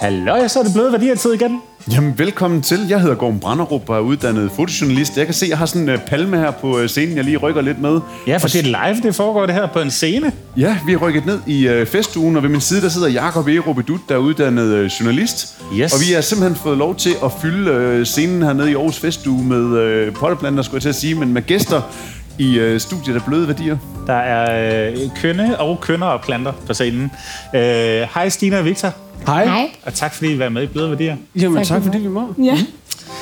Hallo, så er det blevet værdier igen. Jamen, velkommen til. Jeg hedder Gorm Branderup og er uddannet fotojournalist. Jeg kan se, at jeg har sådan en uh, palme her på uh, scenen, jeg lige rykker lidt med. Ja, for det er live, det foregår det her på en scene. Ja, vi har rykket ned i uh, festugen, og ved min side, der sidder Jakob Erobedut, der er uddannet uh, journalist. Yes. Og vi har simpelthen fået lov til at fylde uh, scenen hernede i Aarhus Festuge med uh, potteplanter, skulle jeg til at sige, men med gæster i uh, studiet af Bløde Værdier. Der er øh, kønne og kønner og planter på scenen. Øh, Hej Stina og Victor, Hej. Hej. og tak fordi I var med i Bløde Værdier. Jamen, Tak tak, for fordi vi må. Ja.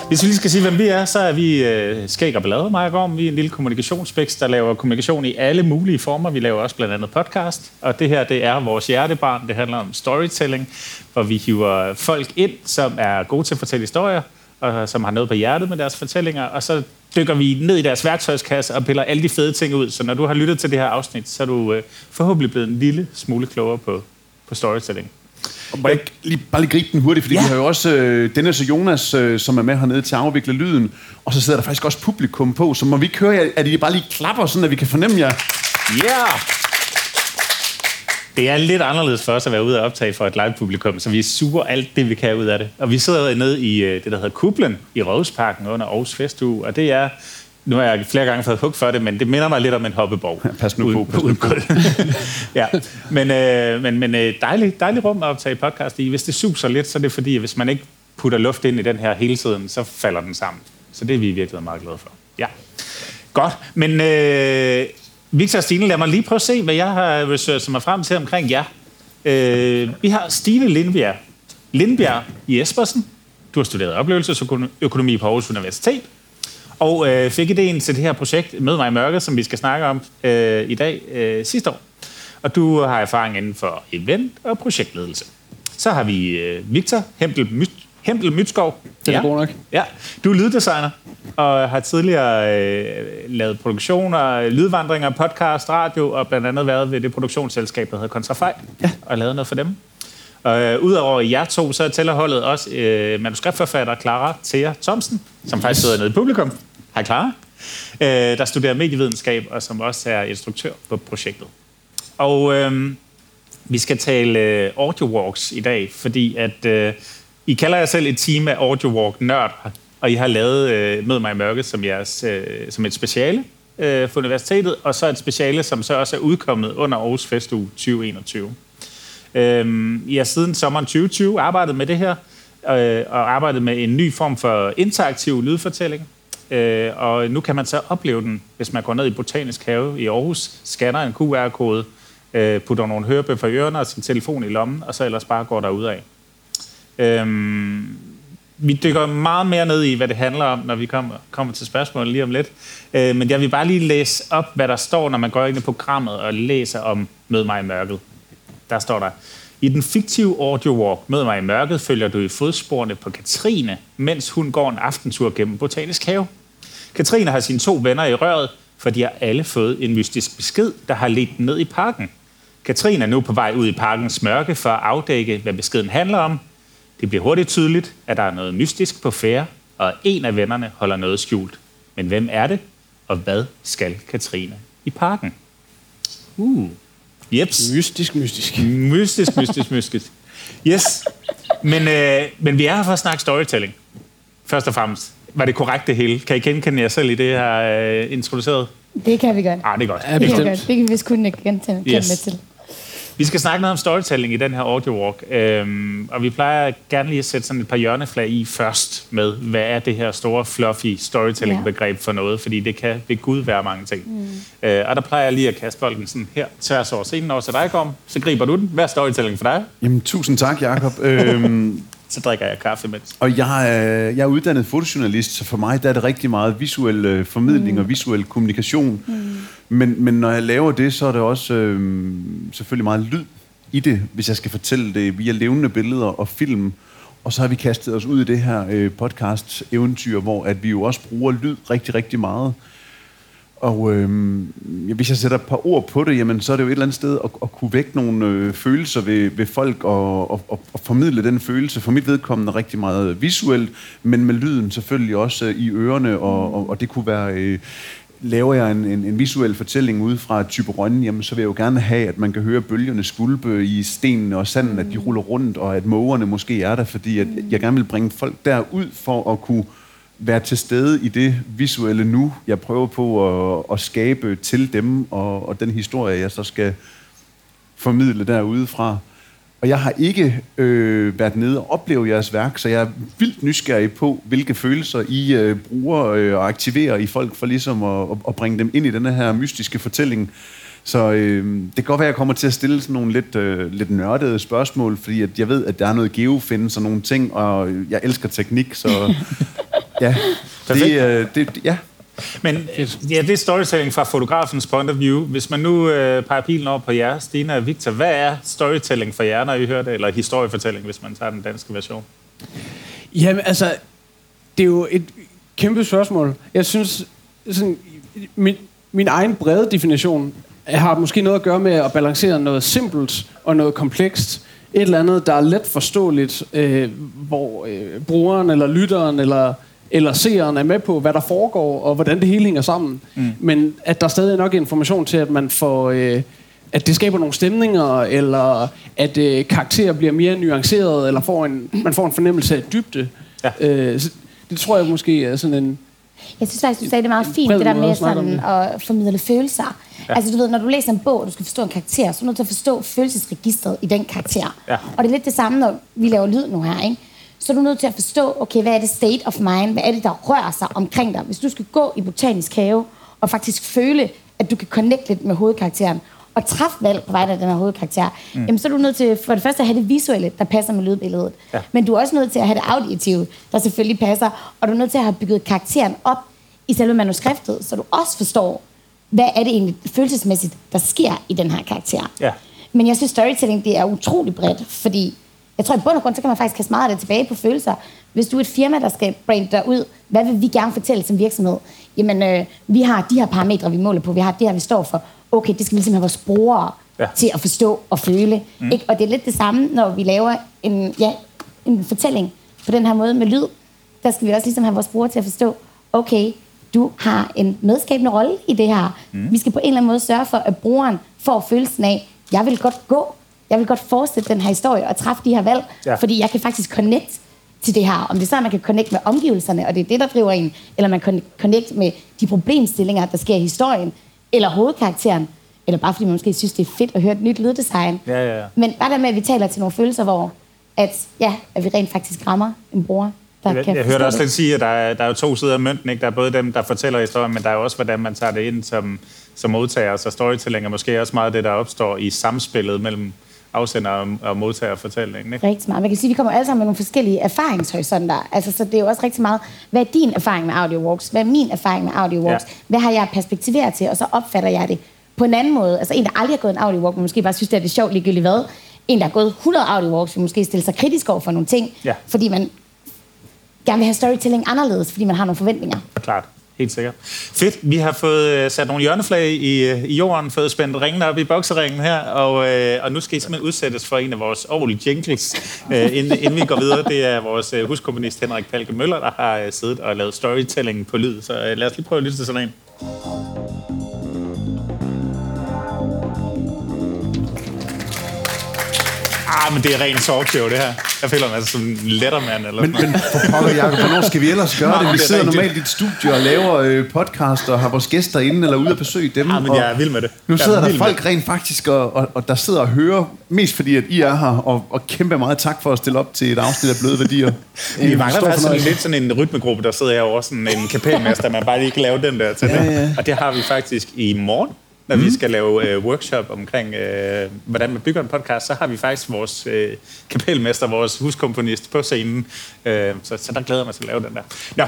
Hvis vi lige skal sige, hvem vi er, så er vi øh, Skæg og Ballade, mig og Gorm. Vi er en lille kommunikationsspæks, der laver kommunikation i alle mulige former. Vi laver også blandt andet podcast. Og det her, det er vores hjertebarn. Det handler om storytelling, hvor vi hiver folk ind, som er gode til at fortælle historier, og som har noget på hjertet med deres fortællinger. Og så dykker vi ned i deres værktøjskasse og piller alle de fede ting ud. Så når du har lyttet til det her afsnit, så er du øh, forhåbentlig blevet en lille smule klogere på, på storytelling. Og bare, ikke, lige, bare lige gribe den hurtigt, fordi Ja. ja. vi har jo også øh, Dennis og Jonas, øh, som er med hernede til at afvikle lyden. Og så sidder der faktisk også publikum på, så må vi ikke høre, jer, at I bare lige klapper, sådan at vi kan fornemme jer. Yeah! Det er lidt anderledes for os at være ude og optage for et live-publikum, så vi suger alt det, vi kan ud af det. Og vi sidder nede i øh, det, der hedder Kublen i Rådhusparken under Aarhus Festuge, og det er... Nu har jeg flere gange fået hug for det, men det minder mig lidt om en hoppeborg. Ja, pas nu på, pas Uden- på. ja, men, øh, men, men øh, dejligt, dejligt rum at optage podcast i. Hvis det suser lidt, så er det fordi, at hvis man ikke putter luft ind i den her hele tiden, så falder den sammen. Så det er vi virkelig meget glade for. Ja. Godt, men øh, Victor og Stine, lad mig lige prøve at se, hvad jeg har researchet mig frem til omkring jer. Øh, vi har Stine Lindbjerg. Lindbjerg i Espersen. Du har studeret oplevelsesøkonomi på Aarhus Universitet. Og øh, fik idéen til det her projekt, Mød mig i mørket, som vi skal snakke om øh, i dag øh, sidste år. Og du har erfaring inden for event og projektledelse. Så har vi øh, Victor Hempel, My- Hempel Mytskov. Den er god nok. Ja, du er lyddesigner og har tidligere øh, lavet produktioner, lydvandringer, podcast, radio og blandt andet været ved det produktionsselskab, der hedder Kontrafej ja. og lavet noget for dem. Og øh, udover jer to, så tæller holdet også øh, manuskriptforfatter Clara Thea Thomsen, som faktisk sidder nede i publikum. Hej Clara. Øh, der studerer medievidenskab og som også er instruktør på projektet. Og øh, vi skal tale øh, audio walks i dag, fordi at øh, I kalder jer selv et team af audio walk nørd, og I har lavet øh, Mød mig i mørket som, jeres, øh, som et speciale øh, for universitetet, og så et speciale, som så også er udkommet under Aarhus Festuge 2021. Øhm, I har siden sommeren 2020 arbejdet med det her, øh, og arbejdet med en ny form for interaktiv lydfortælling. Øh, og nu kan man så opleve den, hvis man går ned i Botanisk Have i Aarhus, scanner en QR-kode, øh, putter nogle hørebøffer i ørerne og sin telefon i lommen, og så ellers bare går der ud af. Øhm, vi dykker meget mere ned i, hvad det handler om, når vi kommer, kommer til spørgsmålet lige om lidt. Øh, men jeg vil bare lige læse op, hvad der står, når man går ind i programmet og læser om Mød mig i mørket. Der står der, i den fiktive audio walk med mig i mørket følger du i fodsporene på Katrine, mens hun går en aftentur gennem Botanisk Have. Katrine har sine to venner i røret, for de har alle fået en mystisk besked, der har ledt dem ned i parken. Katrine er nu på vej ud i parkens mørke for at afdække, hvad beskeden handler om. Det bliver hurtigt tydeligt, at der er noget mystisk på færre, og en af vennerne holder noget skjult. Men hvem er det, og hvad skal Katrine i parken? Uh. Jeps. Mystisk, mystisk. Mystisk, mystisk, mystisk. Yes. Men, øh, men vi er her for at snakke storytelling. Først og fremmest. Var det korrekt det hele? Kan I genkende jer selv i det her øh, introduceret? Det kan vi godt. Ah, det er godt. Ja, Det kan vi godt. Det kan vi vist kun genkende yes. med til. Vi skal snakke noget om storytelling i den her audio walk, øhm, og vi plejer gerne lige at sætte sådan et par hjørneflag i først med, hvad er det her store, fluffy storytelling-begreb for noget, fordi det kan ved Gud være mange ting. Mm. Øh, og der plejer jeg lige at kaste bolden sådan her tværs over scenen over til dig, kom. Så griber du den. Hvad er storytelling for dig? Jamen, tusind tak, Jakob. øhm, Så drikker jeg kaffe mens. og jeg er, jeg er uddannet fotojournalist, så for mig der er det rigtig meget visuel øh, formidling mm. og visuel kommunikation. Mm. Men, men når jeg laver det, så er det også øh, selvfølgelig meget lyd i det, hvis jeg skal fortælle det via levende billeder og film. Og så har vi kastet os ud i det her øh, podcast-eventyr, hvor at vi jo også bruger lyd rigtig, rigtig meget. Og øh, ja, hvis jeg sætter et par ord på det, jamen, så er det jo et eller andet sted at, at kunne vække nogle øh, følelser ved, ved folk og, og, og, og formidle den følelse. For mit vedkommende rigtig meget visuelt, men med lyden selvfølgelig også øh, i ørerne, og, og, og det kunne være... Øh, laver jeg en, en, en visuel fortælling ud fra type Rønne, jamen så vil jeg jo gerne have, at man kan høre bølgerne skulpe i stenene og sanden, at de ruller rundt, og at mågerne måske er der, fordi at jeg gerne vil bringe folk derud for at kunne være til stede i det visuelle nu, jeg prøver på at, at skabe til dem, og, og den historie, jeg så skal formidle derude fra. Og jeg har ikke øh, været nede og opleve jeres værk, så jeg er vildt nysgerrig på, hvilke følelser I øh, bruger øh, og aktiverer i folk for ligesom at, at bringe dem ind i den her mystiske fortælling. Så øh, det kan godt være, at jeg kommer til at stille sådan nogle lidt, øh, lidt nørdede spørgsmål, fordi at jeg ved, at der er noget geofins og nogle ting, og jeg elsker teknik, så ja, det, øh, det, ja. Men ja, det er storytelling fra fotografens point of view. Hvis man nu øh, peger pilen over på jer, Stina og Victor, hvad er storytelling for jer, når I hører det? Eller historiefortælling, hvis man tager den danske version? Jamen, altså, det er jo et kæmpe spørgsmål. Jeg synes, sådan, min, min egen brede definition har måske noget at gøre med at balancere noget simpelt og noget komplekst. Et eller andet, der er let forståeligt, øh, hvor øh, brugeren eller lytteren eller eller seeren er med på, hvad der foregår, og hvordan det hele hænger sammen. Mm. Men at der stadig er nok information til, at man får... Øh, at det skaber nogle stemninger, eller at øh, karakterer bliver mere nuanceret, eller får en, man får en fornemmelse af dybde. Ja. Øh, det tror jeg måske er sådan en... Jeg synes faktisk, du sagde det meget fint, det der med sådan at formidle følelser. Ja. Altså du ved, når du læser en bog, og du skal forstå en karakter, så er du nødt til at forstå følelsesregistret i den karakter. Ja. Og det er lidt det samme, når vi laver lyd nu her, ikke? Så er du nødt til at forstå, okay, hvad er det state of mind? Hvad er det, der rører sig omkring dig? Hvis du skal gå i botanisk have, og faktisk føle, at du kan connecte lidt med hovedkarakteren, og træffe valg på vegne af den her hovedkarakter, mm. jamen, så er du nødt til for det første at have det visuelle, der passer med lydbilledet. Ja. Men du er også nødt til at have det auditive, der selvfølgelig passer, og du er nødt til at have bygget karakteren op i selve manuskriptet, så du også forstår, hvad er det egentlig følelsesmæssigt, der sker i den her karakter. Ja. Men jeg synes, storytelling det er utrolig bredt, fordi jeg tror i bund og grund, så kan man faktisk kaste meget af det tilbage på følelser. Hvis du er et firma, der skal brande dig ud, hvad vil vi gerne fortælle som virksomhed? Jamen, øh, vi har de her parametre, vi måler på, vi har det her, vi står for. Okay, det skal vi ligesom have vores brugere ja. til at forstå og føle. Mm. Ikke? Og det er lidt det samme, når vi laver en, ja, en fortælling på den her måde med lyd. Der skal vi også ligesom have vores brugere til at forstå, okay, du har en medskabende rolle i det her. Mm. Vi skal på en eller anden måde sørge for, at brugeren får følelsen af, jeg vil godt gå jeg vil godt fortsætte den her historie og træffe de her valg, ja. fordi jeg kan faktisk connect til det her. Om det er så, at man kan connect med omgivelserne, og det er det, der driver en, eller man kan connect med de problemstillinger, der sker i historien, eller hovedkarakteren, eller bare fordi man måske synes, det er fedt at høre et nyt lyddesign. Ja, ja, ja. Men bare der med, at vi taler til nogle følelser, hvor at, ja, at vi rent faktisk rammer en bror, der jeg, kan Jeg hørte også lidt sige, at der er, der er jo to sider af mønten. Ikke? Der er både dem, der fortæller historien, men der er også, hvordan man tager det ind som, som modtager. Så storytelling er måske også meget det, der opstår i samspillet mellem afsender og, modtager fortællingen. Ikke? Rigtig meget. Man kan sige, at vi kommer alle sammen med nogle forskellige erfaringshorisonter. Altså, så det er jo også rigtig meget, hvad er din erfaring med audio walks? Hvad er min erfaring med audio walks? Ja. Hvad har jeg perspektiveret til? Og så opfatter jeg det på en anden måde. Altså en, der aldrig har gået en audio walk, men måske bare synes, det er det sjovt ligegyldigt hvad. En, der har gået 100 audio walks, vil måske stille sig kritisk over for nogle ting, ja. fordi man gerne vil have storytelling anderledes, fordi man har nogle forventninger. Klart. Helt sikkert. Fedt. Vi har fået øh, sat nogle hjørneflag i, øh, i jorden, fået spændt ringene op i bokseringen her, og, øh, og nu skal I simpelthen udsættes for en af vores årlige jingles, øh, inden, inden vi går videre. Det er vores øh, huskomponist Henrik Palke Møller, der har øh, siddet og lavet storytelling på lyd. Så øh, lad os lige prøve at lytte til sådan en. Ah, men det er rent talkshow, det her. Jeg føler mig altså som en lettermand. Eller men, men for pokker, Jacob, hvornår skal vi ellers gøre det? Vi sidder normalt i et studie og laver øh, podcast og har vores gæster inde eller ude at besøge dem. Ah, men jeg er vild med det. Nu sidder der folk rent faktisk, og, og, og, der sidder og hører, mest fordi, at I er her, og, og kæmpe meget tak for at stille op til et afsnit af Bløde Værdier. vi mangler faktisk sådan, lidt sådan en rytmegruppe, der sidder herovre, sådan en kapelmester, man bare lige kan lave den der til ja, ja. Og det har vi faktisk i morgen når mm. vi skal lave øh, workshop omkring, øh, hvordan man bygger en podcast, så har vi faktisk vores øh, kapelmester, vores huskomponist på scenen. Øh, så, så der glæder jeg mig til at lave den der. Nå,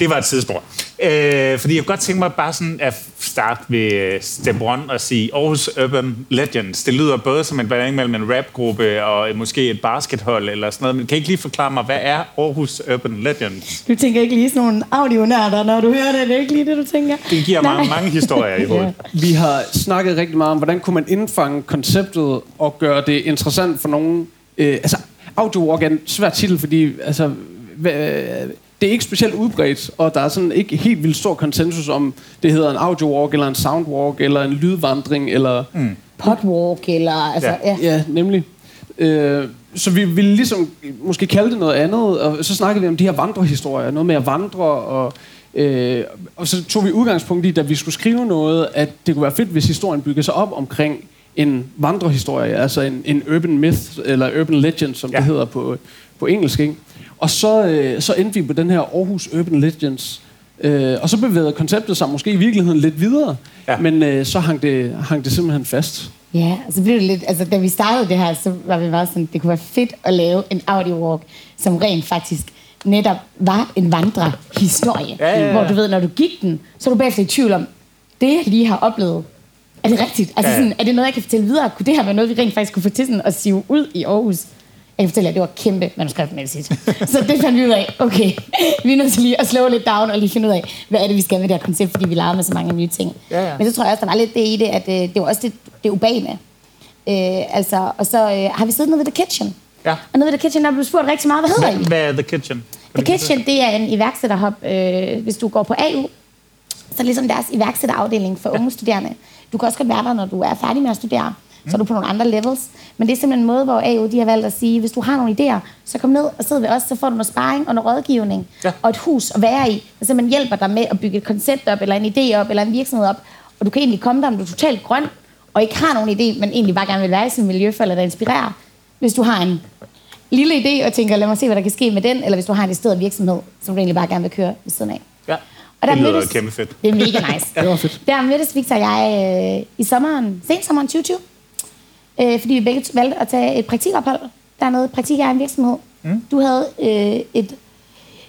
det var et tidsspor. Øh, fordi jeg kunne godt tænke mig bare sådan at starte ved øh, step one og sige Aarhus Urban Legends. Det lyder både som en blanding mellem en rapgruppe og måske et baskethold eller sådan noget. Men kan I ikke lige forklare mig, hvad er Aarhus Urban Legends? Du tænker ikke lige sådan nogle audionærder, når du hører det. Det er ikke lige det, du tænker? Det giver mig mange historier i hovedet. ja. Vi har snakket rigtig meget om, hvordan kunne man indfange konceptet og gøre det interessant for nogen. Øh, altså, audio er en svær titel, fordi altså, det er ikke specielt udbredt, og der er sådan ikke helt vildt stor konsensus om, det hedder en audio walk, eller en sound walk, eller en lydvandring, eller... Mm. Potwalk, eller... Altså, ja. ja. ja, nemlig. Øh, så vi ville ligesom måske kalde det noget andet, og så snakkede vi om de her vandrehistorier, noget med at vandre, og, øh, og så tog vi udgangspunkt i, da vi skulle skrive noget, at det kunne være fedt, hvis historien byggede sig op omkring en vandrehistorie, altså en, en urban myth, eller urban legend, som ja. det hedder på, på engelsk. Ikke? Og så, øh, så endte vi på den her Aarhus Urban Legends, øh, og så bevægede konceptet sig måske i virkeligheden lidt videre, ja. men øh, så hang det, hang det simpelthen fast. Ja, og så blev det lidt, altså da vi startede det her, så var vi bare sådan, det kunne være fedt at lave en audio walk, som rent faktisk netop var en vandrehistorie. Ja, ja, ja. Hvor du ved, når du gik den, så er du bagefter i tvivl om, det jeg lige har oplevet, er det rigtigt? Altså ja, ja. Sådan, er det noget, jeg kan fortælle videre? Kunne det her være noget, vi rent faktisk kunne få til sådan at sive ud i Aarhus? Jeg kan fortælle jer, det var kæmpe manuskriptmæssigt. så det fandt vi ud af, okay, vi er nødt til lige at slå lidt down og lige finde ud af, hvad er det, vi skal med det her koncept, fordi vi leger med så mange nye ting. Ja, ja. Men så tror jeg også, der var lidt det i det, at øh, det var også det, det urbane. Øh, altså, og så øh, har vi siddet nede ved The Kitchen. Ja. Og nede ved The Kitchen, der blev spurgt rigtig meget, hvad hedder I? Hvad er The Kitchen? The Kitchen, det er en iværksætterhop, øh, hvis du går på AU. Så er ligesom deres iværksætterafdeling for unge studerende. Du kan også godt være der, når du er færdig med at studere så er du på nogle andre levels. Men det er simpelthen en måde, hvor AU de har valgt at sige, hvis du har nogle idéer, så kom ned og sid ved os, så får du noget sparring og noget rådgivning. Ja. Og et hus at være i, der simpelthen hjælper dig med at bygge et koncept op, eller en idé op, eller en virksomhed op. Og du kan egentlig komme der, om du er totalt grøn, og ikke har nogen idé, men egentlig bare gerne vil være i sin miljø, for at inspirerer. Hvis du har en lille idé og tænker, lad mig se, hvad der kan ske med den, eller hvis du har en sted virksomhed, som du egentlig bare gerne vil køre ved siden af. Ja. Og der det lyder mødtes, kæmpe fedt. Det er mega nice. det var fedt. Der mødtes Victor og jeg øh, i sommeren, sommeren 2020 øh, fordi vi begge valgte at tage et praktikophold dernede. Praktik er en virksomhed. Mm. Du havde øh, et,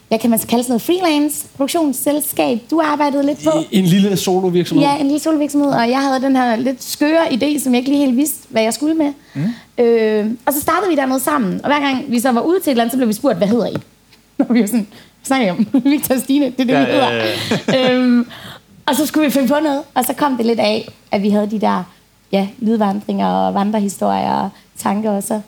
hvad kan man så kalde sådan noget, freelance produktionsselskab, du arbejdede lidt på. En lille solo-virksomhed? Ja, en lille solo-virksomhed, og jeg havde den her lidt skøre idé, som jeg ikke lige helt vidste, hvad jeg skulle med. Mm. Øh, og så startede vi dernede sammen, og hver gang vi så var ude til et eller andet, så blev vi spurgt, hvad hedder I? Og vi var sådan, snakker om Victor og Stine, det er det, ja, vi hedder. Ja, ja. øhm, og så skulle vi finde på noget, og så kom det lidt af, at vi havde de der ja, lydvandringer og vandrehistorier og tanker, og så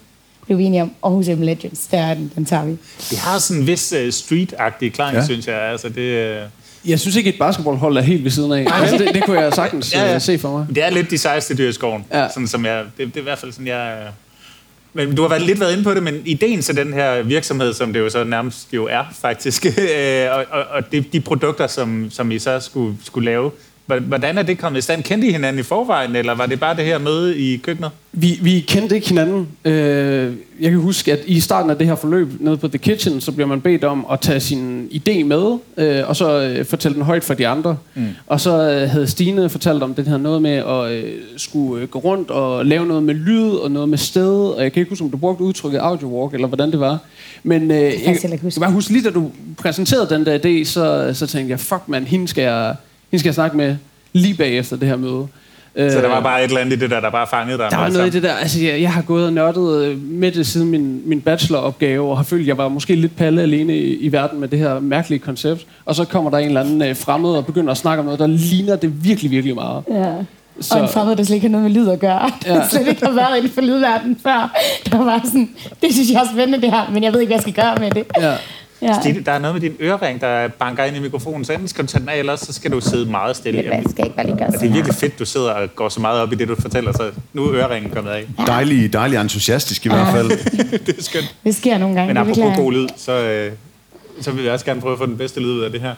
blev vi enige om Aarhus M Legends. Der er den, den tager vi. Det har sådan en vis uh, street-agtig klang, ja. synes jeg. Altså, det, uh... Jeg synes ikke, et basketballhold er helt ved siden af. altså, det, det kunne jeg sagtens ja, ja. Øh, se for mig. Det er lidt de sejeste dyr i skoven. Ja. Sådan, som jeg, det, det er i hvert fald sådan, jeg... Men du har været lidt været inde på det, men ideen til den her virksomhed, som det jo så nærmest jo er faktisk, og, og, og de, de produkter, som, som I så skulle, skulle lave, Hvordan er det kommet i stand? Kendte I hinanden i forvejen, eller var det bare det her møde i køkkenet? Vi, vi kendte ikke hinanden. Øh, jeg kan huske, at i starten af det her forløb nede på The Kitchen, så bliver man bedt om at tage sin idé med, øh, og så øh, fortælle den højt for de andre. Mm. Og så havde Stine fortalt om det her noget med at skulle gå rundt og lave noget med lyd og noget med sted. Og jeg kan ikke huske, om du brugte udtrykket audio walk, eller hvordan det var. Men øh, jeg, jeg, jeg kan bare huske, lige da du præsenterede den der idé, så, så tænkte jeg, fuck man, hende skal jeg hende skal jeg snakke med lige bagefter det her møde. Så der var øh, bare et eller andet i det der, der bare fangede dig? Der var noget i det der. Altså, jeg, jeg har gået og nørdet øh, med det siden min, min bacheloropgave, og har følt, at jeg var måske lidt palle alene i, i verden med det her mærkelige koncept. Og så kommer der en eller anden øh, fremmed og begynder at snakke om noget, der ligner det virkelig, virkelig meget. Ja. Så. Og en fremmed, der slet ikke har noget med lyd at gøre. Ja. slet ikke har været inden for lydverdenen før. Der var sådan, det synes jeg er spændende det her, men jeg ved ikke, hvad jeg skal gøre med det. Ja. Ja. Stine, der er noget med din ørering, der banker ind i mikrofonen, så enten skal du tage den af, eller så skal du sidde meget stille. Det, skal ikke bare lige gøre det er virkelig fedt, du sidder og går så meget op i det, du fortæller, så nu er øringen kommet af. Ja. Dejlig, dejlig entusiastisk i ja. hvert fald. det er skønt. Det sker nogle gange. Men apropos god lyd, så, øh, så vil jeg også gerne prøve at få den bedste lyd ud af det her.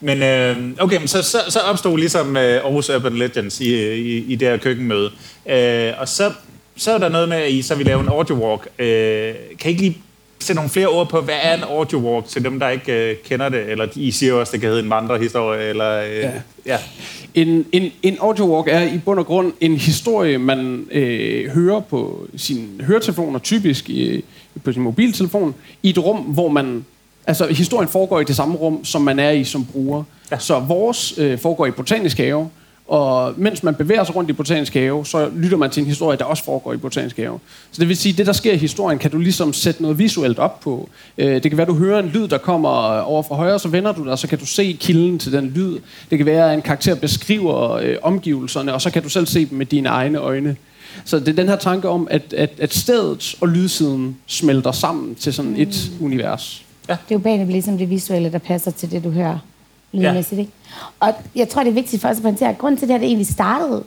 Men øh, okay, men så, så, så opstod ligesom øh, Aarhus Urban Legends i, i, i det her køkkenmøde. Øh, og så, så er der noget med, at I så vil lave en audio walk. Øh, kan I ikke lige sætte nogle flere ord på, hvad er en audio walk til dem, der ikke øh, kender det? Eller I siger også, det kan hedde en vandrehistorie, eller... Øh, ja. ja. En, en, en audio walk er i bund og grund en historie, man øh, hører på sin høretelefoner, typisk i, på sin mobiltelefon, i et rum, hvor man... Altså, historien foregår i det samme rum, som man er i som bruger. Ja. Så vores øh, foregår i botanisk have, og mens man bevæger sig rundt i botanisk have, så lytter man til en historie, der også foregår i botanisk have. Så det vil sige, at det, der sker i historien, kan du ligesom sætte noget visuelt op på. Øh, det kan være, at du hører en lyd, der kommer over fra højre, så vender du dig, og så kan du se kilden til den lyd. Det kan være, at en karakter beskriver øh, omgivelserne, og så kan du selv se dem med dine egne øjne. Så det er den her tanke om, at, at, at stedet og lydsiden smelter sammen til sådan et univers. Ja. Det urbane bliver ligesom det visuelle, der passer til det, du hører lydmæssigt. Ja. Ikke? Og jeg tror, det er vigtigt for os at pointere, at grunden til det her, det egentlig startede,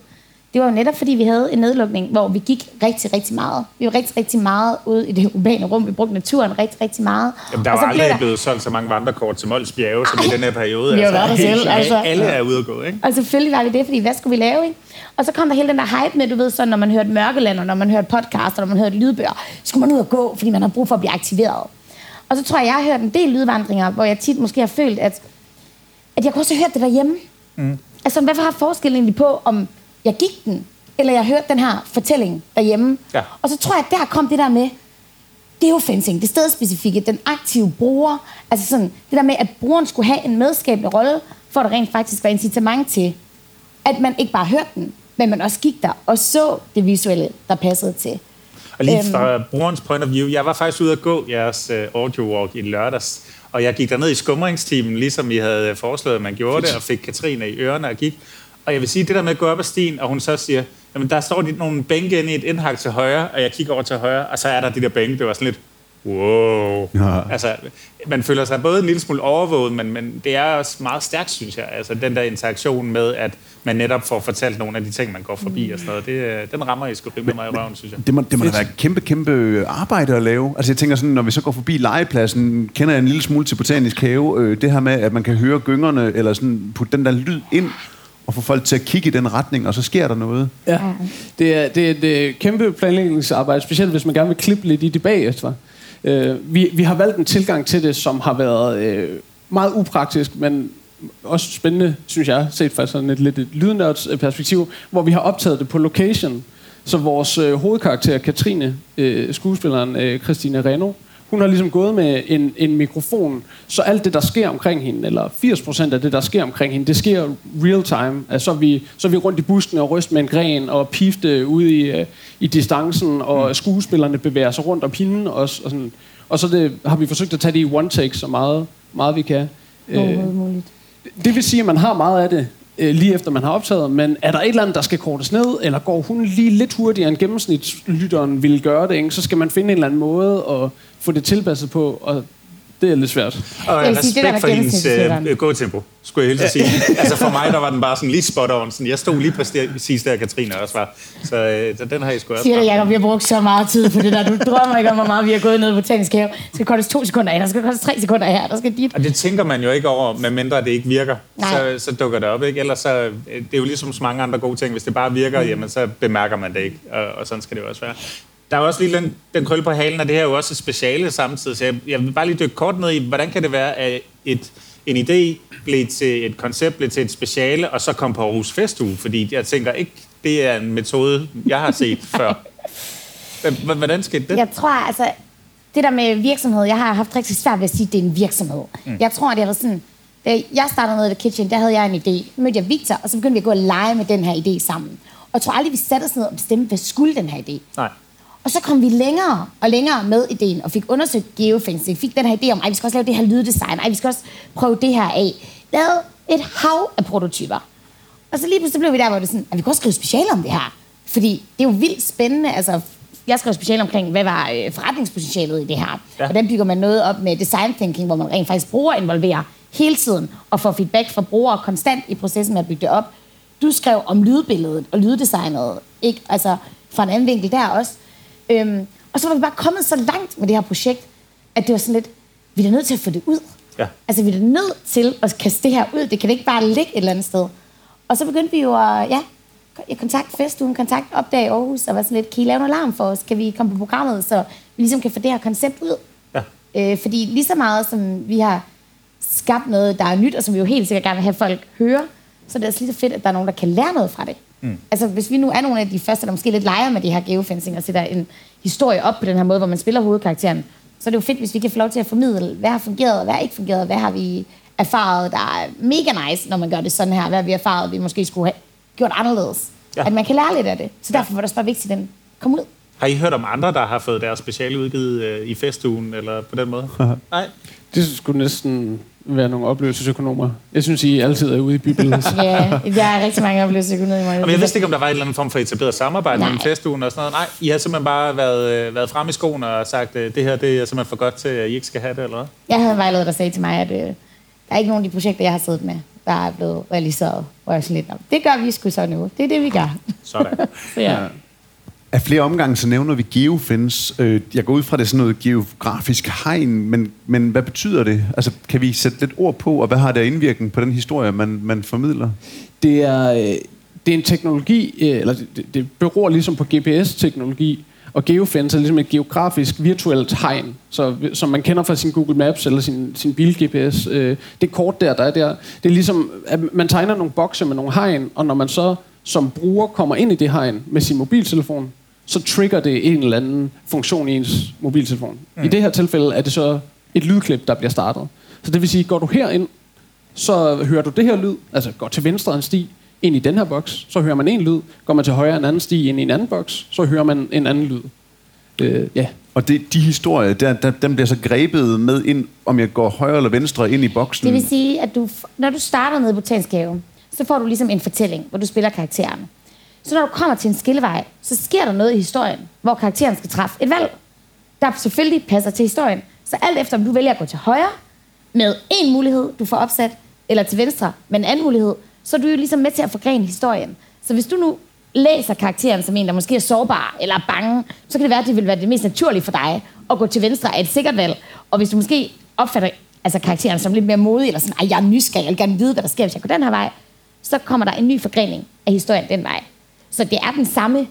det var jo netop, fordi vi havde en nedlukning, hvor vi gik rigtig, rigtig meget. Vi var rigtig, rigtig meget ude i det urbane rum. Vi brugte naturen rigtig, rigtig meget. Jamen, der var aldrig der... blevet solgt så mange vandrekort til Mols Bjerge, som i den her periode. Vi altså, selv, altså. Alle er ude at gå, ikke? Og selvfølgelig var det det, fordi hvad skulle vi lave, ikke? Og så kom der hele den der hype med, du ved, sådan, når man hørte Mørkeland, og når man hørte podcast, og når man hørte lydbøger, så skulle man ud og gå, fordi man har brug for at blive aktiveret. Og så tror jeg, jeg har hørt en del lydvandringer, hvor jeg tit måske har følt, at, at jeg kunne også have hørt det derhjemme. Mm. Altså, hvad har forskellen egentlig på, om jeg gik den, eller jeg hørte den her fortælling derhjemme. Ja. Og så tror jeg, at der kom det der med, geofencing, det stedspecifikke, den aktive bruger, altså sådan, det der med, at brugeren skulle have en medskabende rolle, for at der rent faktisk var incitament til, at man ikke bare hørte den, men man også gik der og så det visuelle, der passede til. Og lige øhm. fra brugerens point of view, jeg var faktisk ude at gå jeres uh, audio walk i lørdags, og jeg gik derned i skumringstimen, ligesom I havde foreslået, at man gjorde det, og fik Katrine i ørerne og gik. Og jeg vil sige, det der med at gå op ad stien, og hun så siger, jamen der står de, nogle bænke inde i et indhak til højre, og jeg kigger over til højre, og så er der de der bænke, det var sådan lidt, wow. Ja. Altså, man føler sig både en lille smule overvåget, men, men det er også meget stærkt, synes jeg. Altså, den der interaktion med, at man netop får fortalt nogle af de ting, man går forbi og sådan noget, det, øh, den rammer I sgu rimelig meget i røven, synes jeg. Det må, det må da være kæmpe, kæmpe arbejde at lave. Altså, jeg tænker sådan, når vi så går forbi legepladsen, kender jeg en lille smule til botanisk have, øh, det her med, at man kan høre gyngerne, eller sådan putte den der lyd ind, og få folk til at kigge i den retning, og så sker der noget. Ja, det er, det er et øh, kæmpe planlægningsarbejde, specielt hvis man gerne vil klippe lidt i det bagefter. Øh, vi, vi har valgt en tilgang til det, som har været øh, meget upraktisk, men også spændende, synes jeg, set fra sådan et lidt et lydnørds øh, perspektiv, hvor vi har optaget det på location. Så vores øh, hovedkarakter, Katrine, øh, skuespilleren øh, Christine Reno, hun har ligesom gået med en, en mikrofon, så alt det, der sker omkring hende, eller 80% af det, der sker omkring hende, det sker real time. Altså, så, er vi, så er vi rundt i busken og ryst med en gren og pifte ude i, uh, i distancen, og mm. skuespillerne bevæger sig rundt om hende. Og, og, sådan. og så det, har vi forsøgt at tage det i one take så meget, meget vi kan. Muligt. Det vil sige, at man har meget af det øh, lige efter man har optaget, men er der et eller andet, der skal kortes ned, eller går hun lige lidt hurtigere end gennemsnitslytteren ville gøre det, ikke? så skal man finde en eller anden måde at få det tilpasset på, og det er lidt svært. Og jeg respekt det, der for hendes uh, gåtempo, skulle jeg helt sige. altså for mig, der var den bare sådan lige spot on. Sådan, jeg stod lige præcis der, Katrine også var. Så uh, den har jeg sgu også. Siger det, Jacob, vi har brugt så meget tid på det der. Du drømmer ikke om, hvor meget vi har gået ned på Botanisk Have. Det skal koste to sekunder her, der skal koste tre sekunder her, der skal dit. Og det tænker man jo ikke over, medmindre det ikke virker. Så, så dukker det op, ikke? Ellers så, øh, det er jo ligesom så mange andre gode ting. Hvis det bare virker, mm. jamen så bemærker man det ikke. Og, og sådan skal det jo også være. Der er også lige den, den krølle på halen, og det her er jo også et speciale samtidig, så jeg, jeg vil bare lige dykke kort ned i, hvordan kan det være, at et, en idé blev til et koncept, blev til et speciale, og så kom på Aarhus Festuge, fordi jeg tænker ikke, det er en metode, jeg har set før. Hvordan skete det? Jeg tror, altså, det der med virksomhed, jeg har haft rigtig svært ved at sige, at det er en virksomhed. Mm. Jeg tror, det er sådan, da jeg startede med The Kitchen, der havde jeg en idé. Mødte jeg Victor, og så begyndte vi at gå og lege med den her idé sammen. Og jeg tror aldrig, vi satte os ned og bestemte, hvad skulle den her idé. Nej. Og så kom vi længere og længere med ideen, og fik undersøgt geofencing, fik den her idé om, at vi skal også lave det her lyddesign, ej, vi skal også prøve det her af. Lavede et hav af prototyper. Og så lige pludselig blev vi der, hvor det sådan, at vi kan også skrive speciale om det her. Fordi det er jo vildt spændende, altså jeg skrev speciale omkring, hvad var øh, forretningspotentialet i det her. Ja. Hvordan bygger man noget op med design thinking, hvor man rent faktisk bruger involverer hele tiden, og får feedback fra brugere konstant i processen med at bygge det op. Du skrev om lydbilledet og lyddesignet, ikke? Altså fra en anden vinkel der også. Øhm, og så var vi bare kommet så langt med det her projekt, at det var sådan lidt, vi er nødt til at få det ud. Ja. Altså, vi er nødt til at kaste det her ud. Det kan ikke bare ligge et eller andet sted. Og så begyndte vi jo at, ja, jeg kontakt festugen, kontakt opdag i Aarhus, og var sådan lidt, kan I lave en alarm for os? Kan vi komme på programmet, så vi ligesom kan få det her koncept ud? Ja. Øh, fordi lige så meget, som vi har skabt noget, der er nyt, og som vi jo helt sikkert gerne vil have folk høre, så er det også lige så fedt, at der er nogen, der kan lære noget fra det. Mm. Altså, hvis vi nu er nogle af de første, der måske lidt leger med de her geofencing og sætter en historie op på den her måde, hvor man spiller hovedkarakteren, så er det jo fedt, hvis vi kan få lov til at formidle, hvad har fungeret, hvad har ikke fungeret, hvad har vi erfaret, der er mega nice, når man gør det sådan her, hvad har vi erfaret, vi måske skulle have gjort anderledes. Ja. At man kan lære lidt af det. Så derfor var det også bare vigtigt, at den kom ud. Har I hørt om andre, der har fået deres speciale udgivet øh, i festugen, eller på den måde? Nej. Det skulle næsten være nogle oplevelsesøkonomer. Jeg synes, I altid er ude i bybilledet. ja, jeg er rigtig mange oplevelsesøkonomer. Men jeg vidste ikke, om der var en eller anden form for etableret samarbejde mellem festugen og sådan noget. Nej, I har simpelthen bare været, øh, været frem i skoene og sagt, at det her det er simpelthen for godt til, at I ikke skal have det, eller hvad? Jeg havde en vejleder, der sagde til mig, at øh, der er ikke nogen af de projekter, jeg har siddet med, der er blevet realiseret. Og jeg sådan lidt, det gør vi sgu så nu. Det er det, vi gør. Sådan. så ja. ja. Af flere omgange så nævner vi geofence. Øh, jeg går ud fra det sådan noget geografisk hegn, men, men hvad betyder det? Altså, kan vi sætte lidt ord på, og hvad har det indvirkning på den historie, man, man formidler? Det er, øh, det er en teknologi, øh, eller det, det beror ligesom på GPS-teknologi, og geofence er ligesom et geografisk virtuelt hegn, så, som man kender fra sin Google Maps eller sin, sin bil-GPS. Det kort der, der er der, det er ligesom, at man tegner nogle bokse med nogle hegn, og når man så som bruger kommer ind i det hegn med sin mobiltelefon, så trigger det en eller anden funktion i ens mobiltelefon. Mm. I det her tilfælde er det så et lydklip, der bliver startet. Så det vil sige, går du herind, så hører du det her lyd, altså går til venstre en sti, ind i den her boks, så hører man en lyd. Går man til højre en anden sti ind i en anden boks, så hører man en anden lyd. Øh, ja. Og det, de historier, der, der, dem bliver så grebet med ind, om jeg går højre eller venstre ind i boksen? Det vil sige, at du, når du starter ned i Botanisk Have, så får du ligesom en fortælling, hvor du spiller karakteren. Så når du kommer til en skillevej, så sker der noget i historien, hvor karakteren skal træffe et valg, der selvfølgelig passer til historien. Så alt efter, om du vælger at gå til højre med en mulighed, du får opsat, eller til venstre med en anden mulighed, så er du jo ligesom med til at forgrene historien. Så hvis du nu læser karakteren som en, der måske er sårbar eller er bange, så kan det være, at det vil være det mest naturlige for dig at gå til venstre af et sikkert valg. Og hvis du måske opfatter altså karakteren som lidt mere modig, eller sådan, at jeg er nysgerrig, jeg vil gerne vide, hvad der sker, hvis jeg går den her vej, så kommer der en ny forgrening af historien den vej. Så det er den samme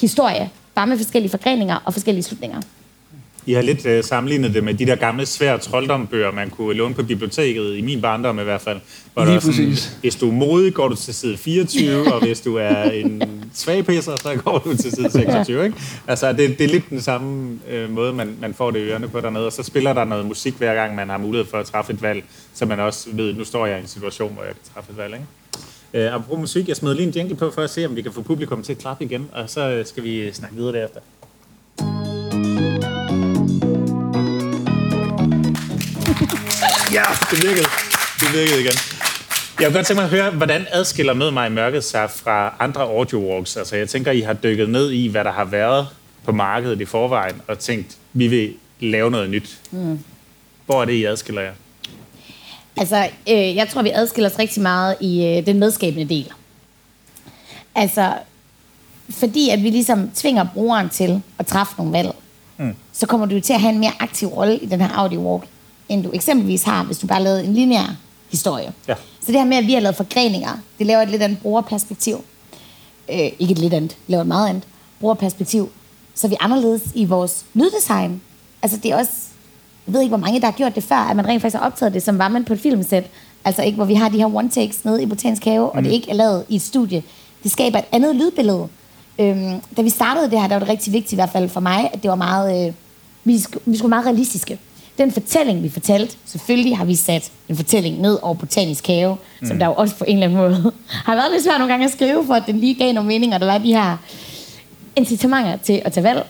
historie, bare med forskellige forgreninger og forskellige slutninger. I har lidt uh, sammenlignet det med de der gamle svære trolddombøger, man kunne låne på biblioteket, i min barndom i hvert fald. Hvor Lige præcis. Sådan, hvis du er modig, går du til side 24, og hvis du er en svag pisser, så går du til side 26. Ikke? Altså, det, det er lidt den samme uh, måde, man, man får det i ørerne på dernede, og så spiller der noget musik hver gang, man har mulighed for at træffe et valg, så man også ved, nu står jeg i en situation, hvor jeg kan træffe et valg. Ikke? Uh, apropos musik, jeg smider lige en jingle på for at se, om vi kan få publikum til at klappe igen, og så skal vi snakke videre derefter. ja, det virkede. Det virkede igen. Jeg vil godt tænke mig at høre, hvordan adskiller Mød mig i mørket sig fra andre audio walks? Altså, jeg tænker, I har dykket ned i, hvad der har været på markedet i forvejen, og tænkt, vi vil lave noget nyt. Mm. Hvor er det, I adskiller jer? Altså, øh, jeg tror, vi adskiller os rigtig meget i øh, den medskabende del. Altså, fordi at vi ligesom tvinger brugeren til at træffe nogle valg, mm. så kommer du til at have en mere aktiv rolle i den her audio walk, end du eksempelvis har, hvis du bare lavede en lineær historie. Ja. Så det her med, at vi har lavet forgreninger, det laver et lidt andet brugerperspektiv. Øh, ikke et lidt andet, det laver et meget andet brugerperspektiv. Så vi er anderledes i vores lyddesign. Altså det er også, jeg ved ikke, hvor mange der har gjort det før, at man rent faktisk har optaget det, som var man på et filmsæt. Altså ikke, hvor vi har de her one-takes nede i Botanisk Have, mm. og det mm. ikke er lavet i et studie. Det skaber et andet lydbillede. Øhm, da vi startede det her, der var det rigtig vigtigt, i hvert fald for mig, at det var meget, øh, vi, skulle, vi skulle være meget realistiske den fortælling, vi fortalte, selvfølgelig har vi sat en fortælling ned over Botanisk Have, mm. som der jo også på en eller anden måde har været lidt svært nogle gange at skrive, for at den lige gav nogle meninger, der var de her incitamenter til at tage valg.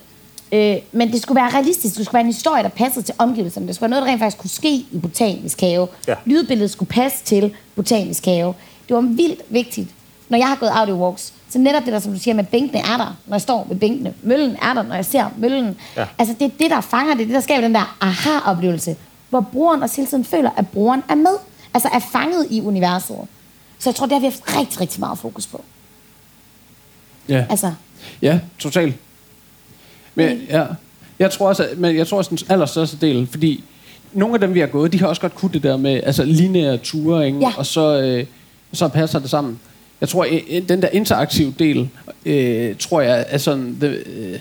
Øh, men det skulle være realistisk. Det skulle være en historie, der passede til omgivelserne. Det skulle være noget, der rent faktisk kunne ske i Botanisk Have. Ja. Lydbilledet skulle passe til Botanisk Have. Det var vildt vigtigt. Når jeg har gået audio walks, så netop det der, som du siger med bænkene er der, når jeg står ved bænkene. Møllen er der, når jeg ser møllen. Ja. Altså det er det, der fanger det, det der skaber den der aha-oplevelse, hvor brugeren også hele tiden føler, at brugeren er med. Altså er fanget i universet. Så jeg tror, det har vi haft rigtig, rigtig meget fokus på. Ja. Altså. Ja, totalt. Men ja, jeg tror også, men jeg tror også den allerstørste del, fordi nogle af dem, vi har gået, de har også godt kunnet det der med altså lineære ture, ikke? Ja. og så, øh, så passer det sammen. Jeg tror, den der interaktive del, øh, tror jeg er sådan... Det, øh,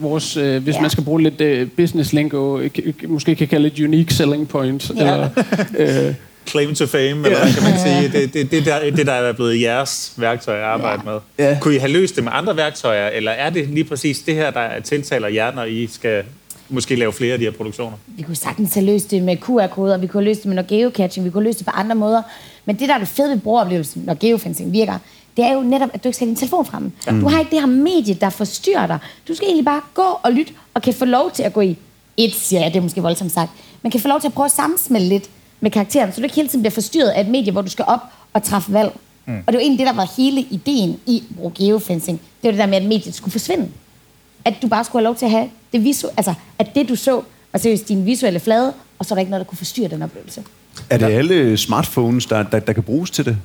vores, øh, hvis ja. man skal bruge lidt øh, business lingo, øh, måske kan kalde det unique selling point. Ja. Eller, øh, Claim to fame, eller ja. kan man sige. Det, det, det, der, det der er blevet jeres værktøj at arbejde ja. med. Ja. Kunne I have løst det med andre værktøjer, eller er det lige præcis det her, der tiltaler jer, når I skal måske lave flere af de her produktioner? Vi kunne sagtens have løst det med QR-koder, vi kunne have løst det med noget geocaching, vi kunne have løst det på andre måder. Men det, der er det fede ved brugeroplevelsen, når geofencing virker, det er jo netop, at du ikke skal have din telefon frem. Ja. Du har ikke det her medie, der forstyrrer dig. Du skal egentlig bare gå og lytte, og kan få lov til at gå i et, jeg, det er måske voldsomt sagt, men kan få lov til at prøve at sammensmelde lidt med karakteren, så du ikke hele tiden bliver forstyrret af et medie, hvor du skal op og træffe valg. Mm. Og det var egentlig det, der var hele ideen i at bruge geofencing. Det var det der med, at mediet skulle forsvinde. At du bare skulle have lov til at have det visuelle, altså at det du så, var seriøst din visuelle flade, og så er der ikke noget, der kunne forstyrre den oplevelse. Er det alle smartphones, der, der, der kan bruges til det?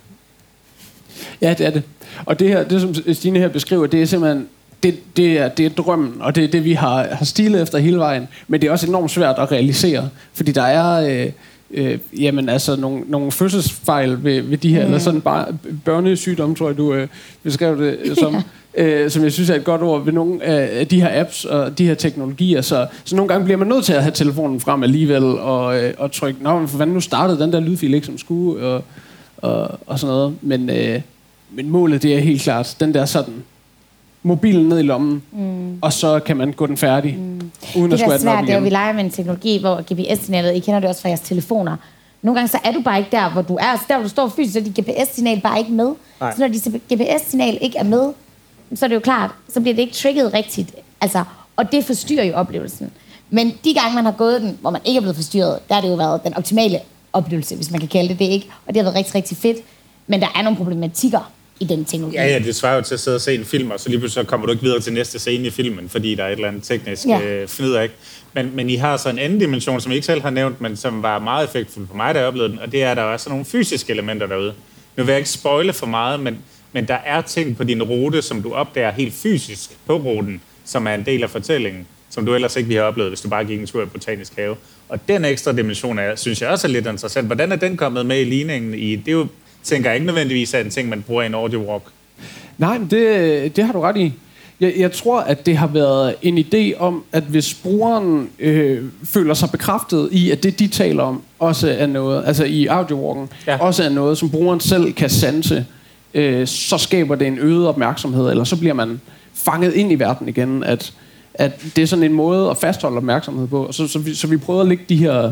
Ja, det er det. Og det her, det som Stine her beskriver, det er simpelthen det, det, er, det er drømmen, og det er det, vi har, har stilet efter hele vejen. Men det er også enormt svært at realisere, fordi der er... Øh, øh, jamen altså nogle, nogle fødselsfejl ved, ved de her, mm. eller sådan bare børnesygdom, tror jeg, du øh, beskrev det som. Ja. Øh, som jeg synes er et godt ord ved nogle af de her apps og de her teknologier. Så, så nogle gange bliver man nødt til at have telefonen frem alligevel og, øh, og trykke, nå, for fanden, nu startede den der lydfil ikke som skulle, og, og, og sådan noget. Men, øh, men målet, det er helt klart, den der sådan, mobilen ned i lommen, mm. og så kan man gå den færdig, mm. uden det at skulle er svært, det er, vi leger med en teknologi, hvor GPS-signalet, I kender det også fra jeres telefoner, nogle gange så er du bare ikke der, hvor du er. Så der, hvor du står fysisk, så er dit GPS-signal bare ikke med. Nej. Så når dit GPS-signal ikke er med, så er det jo klart, så bliver det ikke trigget rigtigt. Altså, og det forstyrrer jo oplevelsen. Men de gange, man har gået den, hvor man ikke er blevet forstyrret, der har det jo været den optimale oplevelse, hvis man kan kalde det det, ikke? Og det har været rigtig, rigtig fedt. Men der er nogle problematikker i den teknologi. Ja, ja, det svarer jo til at sidde og se en film, og så lige pludselig så kommer du ikke videre til næste scene i filmen, fordi der er et eller andet teknisk ja. øh, fnider, ikke? Men, men I har så en anden dimension, som I ikke selv har nævnt, men som var meget effektfuld for mig, da jeg oplevede den, og det er, at der er også nogle fysiske elementer derude. Nu vil jeg ikke spoile for meget, men, men der er ting på din rute, som du opdager helt fysisk på ruten, som er en del af fortællingen, som du ellers ikke ville have oplevet, hvis du bare gik en tur i botanisk have. Og den ekstra dimension, er, synes jeg også er lidt interessant. Hvordan er den kommet med i ligningen? I, det er jo tænker jeg ikke nødvendigvis er en ting, man bruger i en audio walk. Nej, det, det har du ret i. Jeg, jeg tror, at det har været en idé om, at hvis brugeren øh, føler sig bekræftet i, at det, de taler om, også er noget, altså i audiowalken, ja. også er noget, som brugeren selv kan sanse, øh, så skaber det en øget opmærksomhed, eller så bliver man fanget ind i verden igen, at, at det er sådan en måde at fastholde opmærksomhed på. Så, så, vi, så vi prøver at lægge de her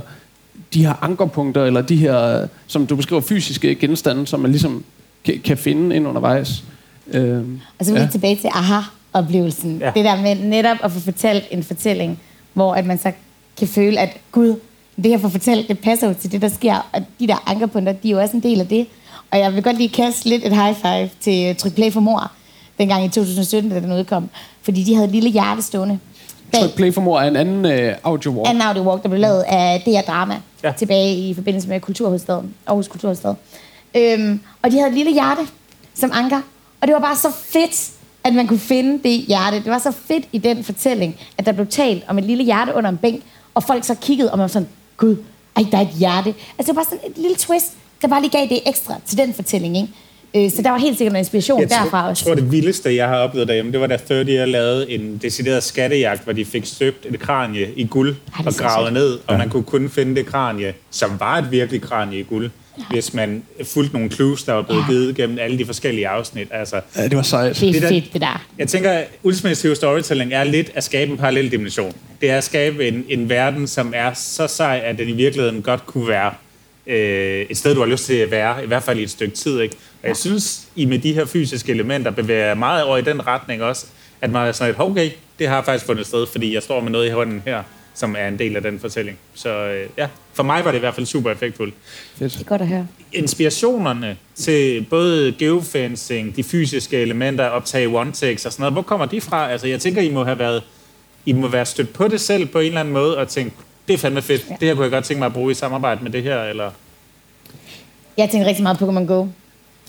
de her ankerpunkter, eller de her, som du beskriver, fysiske genstande, som man ligesom kan, kan finde ind undervejs. Øh, og så vil vi ja. tilbage til aha-oplevelsen. Ja. Det der med netop at få fortalt en fortælling, hvor at man så kan føle, at gud, det jeg får fortalt, det passer jo til det, der sker. Og de der ankerpunkter, de er jo også en del af det. Og jeg vil godt lige kaste lidt et high five til Tryk Play for Mor, dengang i 2017, da den udkom. Fordi de havde et lille hjerte stående Tryk Play for Mor er en anden øh, audio walk. Anden audio walk, der blev lavet af DR Drama ja. tilbage i forbindelse med Kulturhovedstaden, Aarhus Kulturhovedstad. Øhm, og de havde et lille hjerte som anker. Og det var bare så fedt, at man kunne finde det hjerte. Det var så fedt i den fortælling, at der blev talt om et lille hjerte under en bænk, og folk så kiggede, og man var sådan, gud, ej, der er et hjerte. Altså det var bare sådan et lille twist, der bare lige gav det ekstra til den fortælling, ikke? Øh, så der var helt sikkert en inspiration jeg derfra tror, også. Jeg tror, det vildeste, jeg har oplevet derhjemme, det var da 30 lavede en decideret skattejagt, hvor de fik støbt et kranje i guld Ej, og gravet ned, og ja. man kunne kun finde det kranje, som var et virkelig kranje i guld, ja. hvis man fulgte nogle clues, der var blevet ja. givet gennem alle de forskellige afsnit. Altså, ja, det var sejt. Det er det fedt, det der. Jeg tænker, at ultimative storytelling er lidt at skabe en parallel dimension. Det er at skabe en, en verden, som er så sej, at den i virkeligheden godt kunne være øh, et sted, du har lyst til at være, i hvert fald i et stykke tid. Ikke? Og jeg synes, I med de her fysiske elementer bevæger meget over i den retning også, at man er sådan et, okay, det har faktisk fundet sted, fordi jeg står med noget i hånden her, som er en del af den fortælling. Så øh, ja, for mig var det i hvert fald super effektfuldt. Fedt. Det er godt at høre. Inspirationerne til både geofencing, de fysiske elementer, optage one-takes og sådan noget, hvor kommer de fra? Altså, jeg tænker, I må have været I må være stødt på det selv på en eller anden måde, og tænke, det er fandme fedt. Ja. Det her kunne jeg godt tænke mig at bruge i samarbejde med det her, eller? Jeg tænker rigtig meget på Pokémon Go.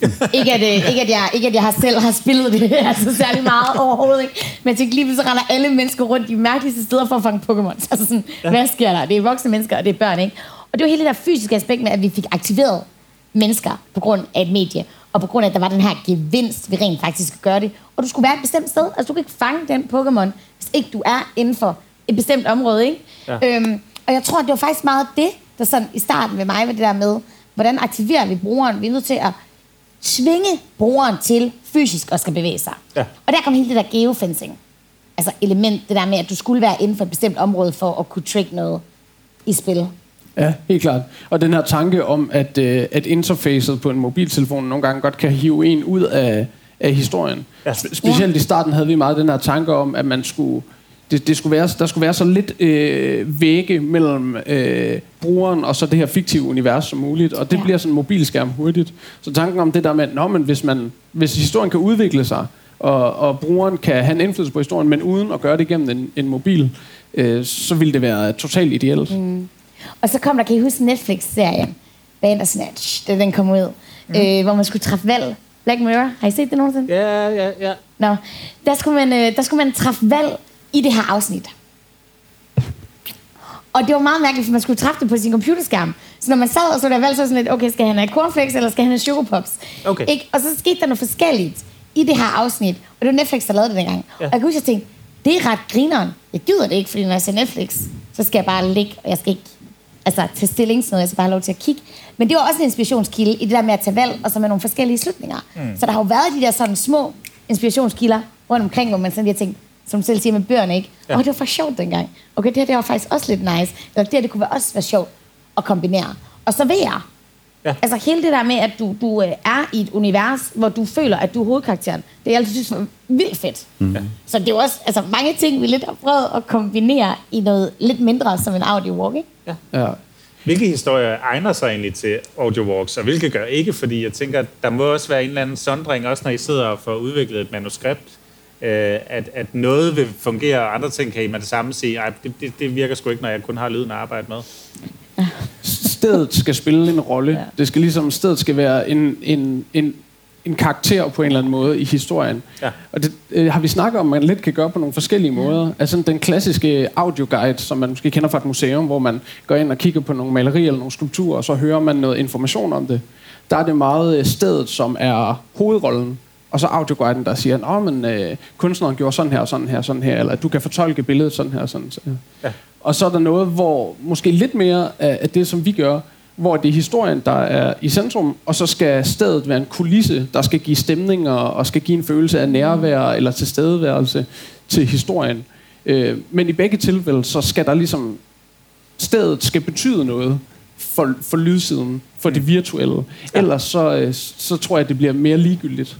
ikke, at, øh, ikke, at jeg, ikke at jeg har selv har spillet det altså særlig meget overhovedet, ikke? men jeg tænker lige så render alle mennesker rundt de mærkeligste steder for at fange Pokémon. Altså sådan, ja. hvad sker der? Det er voksne mennesker, og det er børn, ikke? Og det var hele det der fysiske aspekt med, at vi fik aktiveret mennesker på grund af et medie, og på grund af, at der var den her gevinst, vi rent faktisk skal gøre det. Og du skulle være et bestemt sted. Altså, du kan ikke fange den Pokémon, hvis ikke du er inden for et bestemt område, ikke? Ja. Øhm, og jeg tror, at det var faktisk meget det, der sådan i starten ved mig var det der med, hvordan aktiverer vi brugeren? Vi er nødt til at tvinge brugeren til fysisk at skal bevæge sig. Ja. Og der kom hele det der geofencing. Altså element, det der med, at du skulle være inden for et bestemt område for at kunne trick noget i spil. Ja, helt klart. Og den her tanke om, at, øh, at interfacet på en mobiltelefon nogle gange godt kan hive en ud af, af historien. Ja. Specielt ja. i starten havde vi meget den her tanke om, at man skulle det, det skulle være, der skulle være så lidt øh, vægge mellem øh, brugeren og så det her fiktive univers som muligt, og det ja. bliver sådan en mobilskærm hurtigt. Så tanken om det der med, at men hvis, man, hvis historien kan udvikle sig, og, og brugeren kan have en indflydelse på historien, men uden at gøre det gennem en, en mobil, øh, så ville det være totalt ideelt. Mm. Og så kom der, kan I huske Netflix-serien Bandersnatch, da den kom ud, mm. øh, hvor man skulle træffe valg. Black Mirror, har I set det nogensinde? Ja, ja, ja. Nå, der skulle man, øh, der skulle man træffe valg i det her afsnit. Og det var meget mærkeligt, for man skulle træffe det på sin computerskærm. Så når man sad og så der valg, så sådan lidt, okay, skal han have cornflakes, eller skal han have sugar pops? Okay. Ikke? Og så skete der noget forskelligt i det her afsnit. Og det var Netflix, der lavede det dengang. Ja. Og jeg kunne huske, at jeg tænkte, det er ret grineren. Jeg gider det ikke, fordi når jeg ser Netflix, så skal jeg bare ligge, og jeg skal ikke altså, tage stilling til noget, jeg skal bare have lov til at kigge. Men det var også en inspirationskilde i det der med at tage valg, og så med nogle forskellige slutninger. Mm. Så der har jo været de der sådan små inspirationskilder rundt omkring, hvor man sådan lige har tænkt, som du selv siger med bøgerne, ikke? Ja. Og det var for sjovt dengang. Okay, det her det var faktisk også lidt nice. Eller det her, det kunne også være sjovt at kombinere. Og så ved jeg. Ja. Altså hele det der med, at du, du øh, er i et univers, hvor du føler, at du er hovedkarakteren, det er jeg altid synes var vildt fedt. Mm. Ja. Så det er også altså, mange ting, vi lidt har prøvet at kombinere i noget lidt mindre som en audio walk, ikke? Ja. ja. Hvilke historier egner sig egentlig til audio walks, og hvilke gør ikke? Fordi jeg tænker, at der må også være en eller anden sondring, også når I sidder og får udviklet et manuskript, øh, at, at noget vil fungere, og andre ting kan I med det samme sige, at det, det, det virker sgu ikke, når jeg kun har lyden at arbejde med. Stedet skal spille en rolle. Ja. Det skal ligesom, stedet skal være en, en, en, en karakter på en eller anden måde i historien. Ja. Og det øh, har vi snakket om, man lidt kan gøre på nogle forskellige måder. Ja. Altså den klassiske audioguide, som man måske kender fra et museum, hvor man går ind og kigger på nogle malerier eller nogle skulpturer, og så hører man noget information om det. Der er det meget øh, stedet, som er hovedrollen. Og så audioguiden, der siger, at men, øh, kunstneren gjorde sådan her, og sådan her, sådan her, eller at du kan fortolke billedet sådan her, sådan her. Ja. Og så er der noget, hvor måske lidt mere af det, som vi gør, hvor det er historien, der er i centrum, og så skal stedet være en kulisse, der skal give stemninger og skal give en følelse af nærvær eller tilstedeværelse til historien. Øh, men i begge tilfælde, så skal der ligesom, stedet skal betyde noget for, for lydsiden, for det virtuelle. Ellers så, øh, så tror jeg, at det bliver mere ligegyldigt.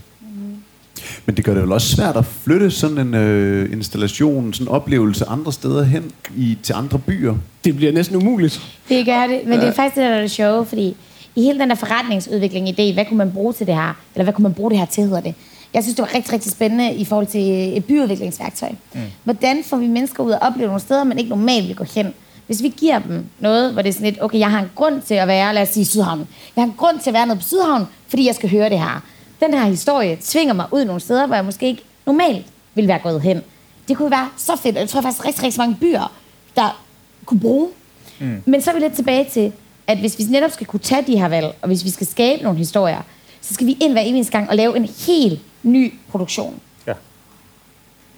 Men det gør det vel også svært at flytte sådan en øh, installation, sådan en oplevelse andre steder hen i, til andre byer. Det bliver næsten umuligt. Det gør det, men ja. det er faktisk det, der er det sjove, fordi i hele den der forretningsudvikling idé, hvad kunne man bruge til det her? Eller hvad kunne man bruge det her til, hedder det? Jeg synes, det var rigtig, rigtig spændende i forhold til et byudviklingsværktøj. Mm. Hvordan får vi mennesker ud at opleve nogle steder, man ikke normalt vil gå hen? Hvis vi giver dem noget, hvor det er sådan lidt, okay, jeg har en grund til at være, lad os sige, Sydhavn. Jeg har en grund til at være noget på Sydhavn, fordi jeg skal høre det her den her historie tvinger mig ud nogle steder, hvor jeg måske ikke normalt ville være gået hen. Det kunne være så fedt, jeg tror faktisk rigtig, rigtig mange byer, der kunne bruge. Mm. Men så er vi lidt tilbage til, at hvis vi netop skal kunne tage de her valg, og hvis vi skal skabe nogle historier, så skal vi ind hver eneste gang og lave en helt ny produktion. Ja.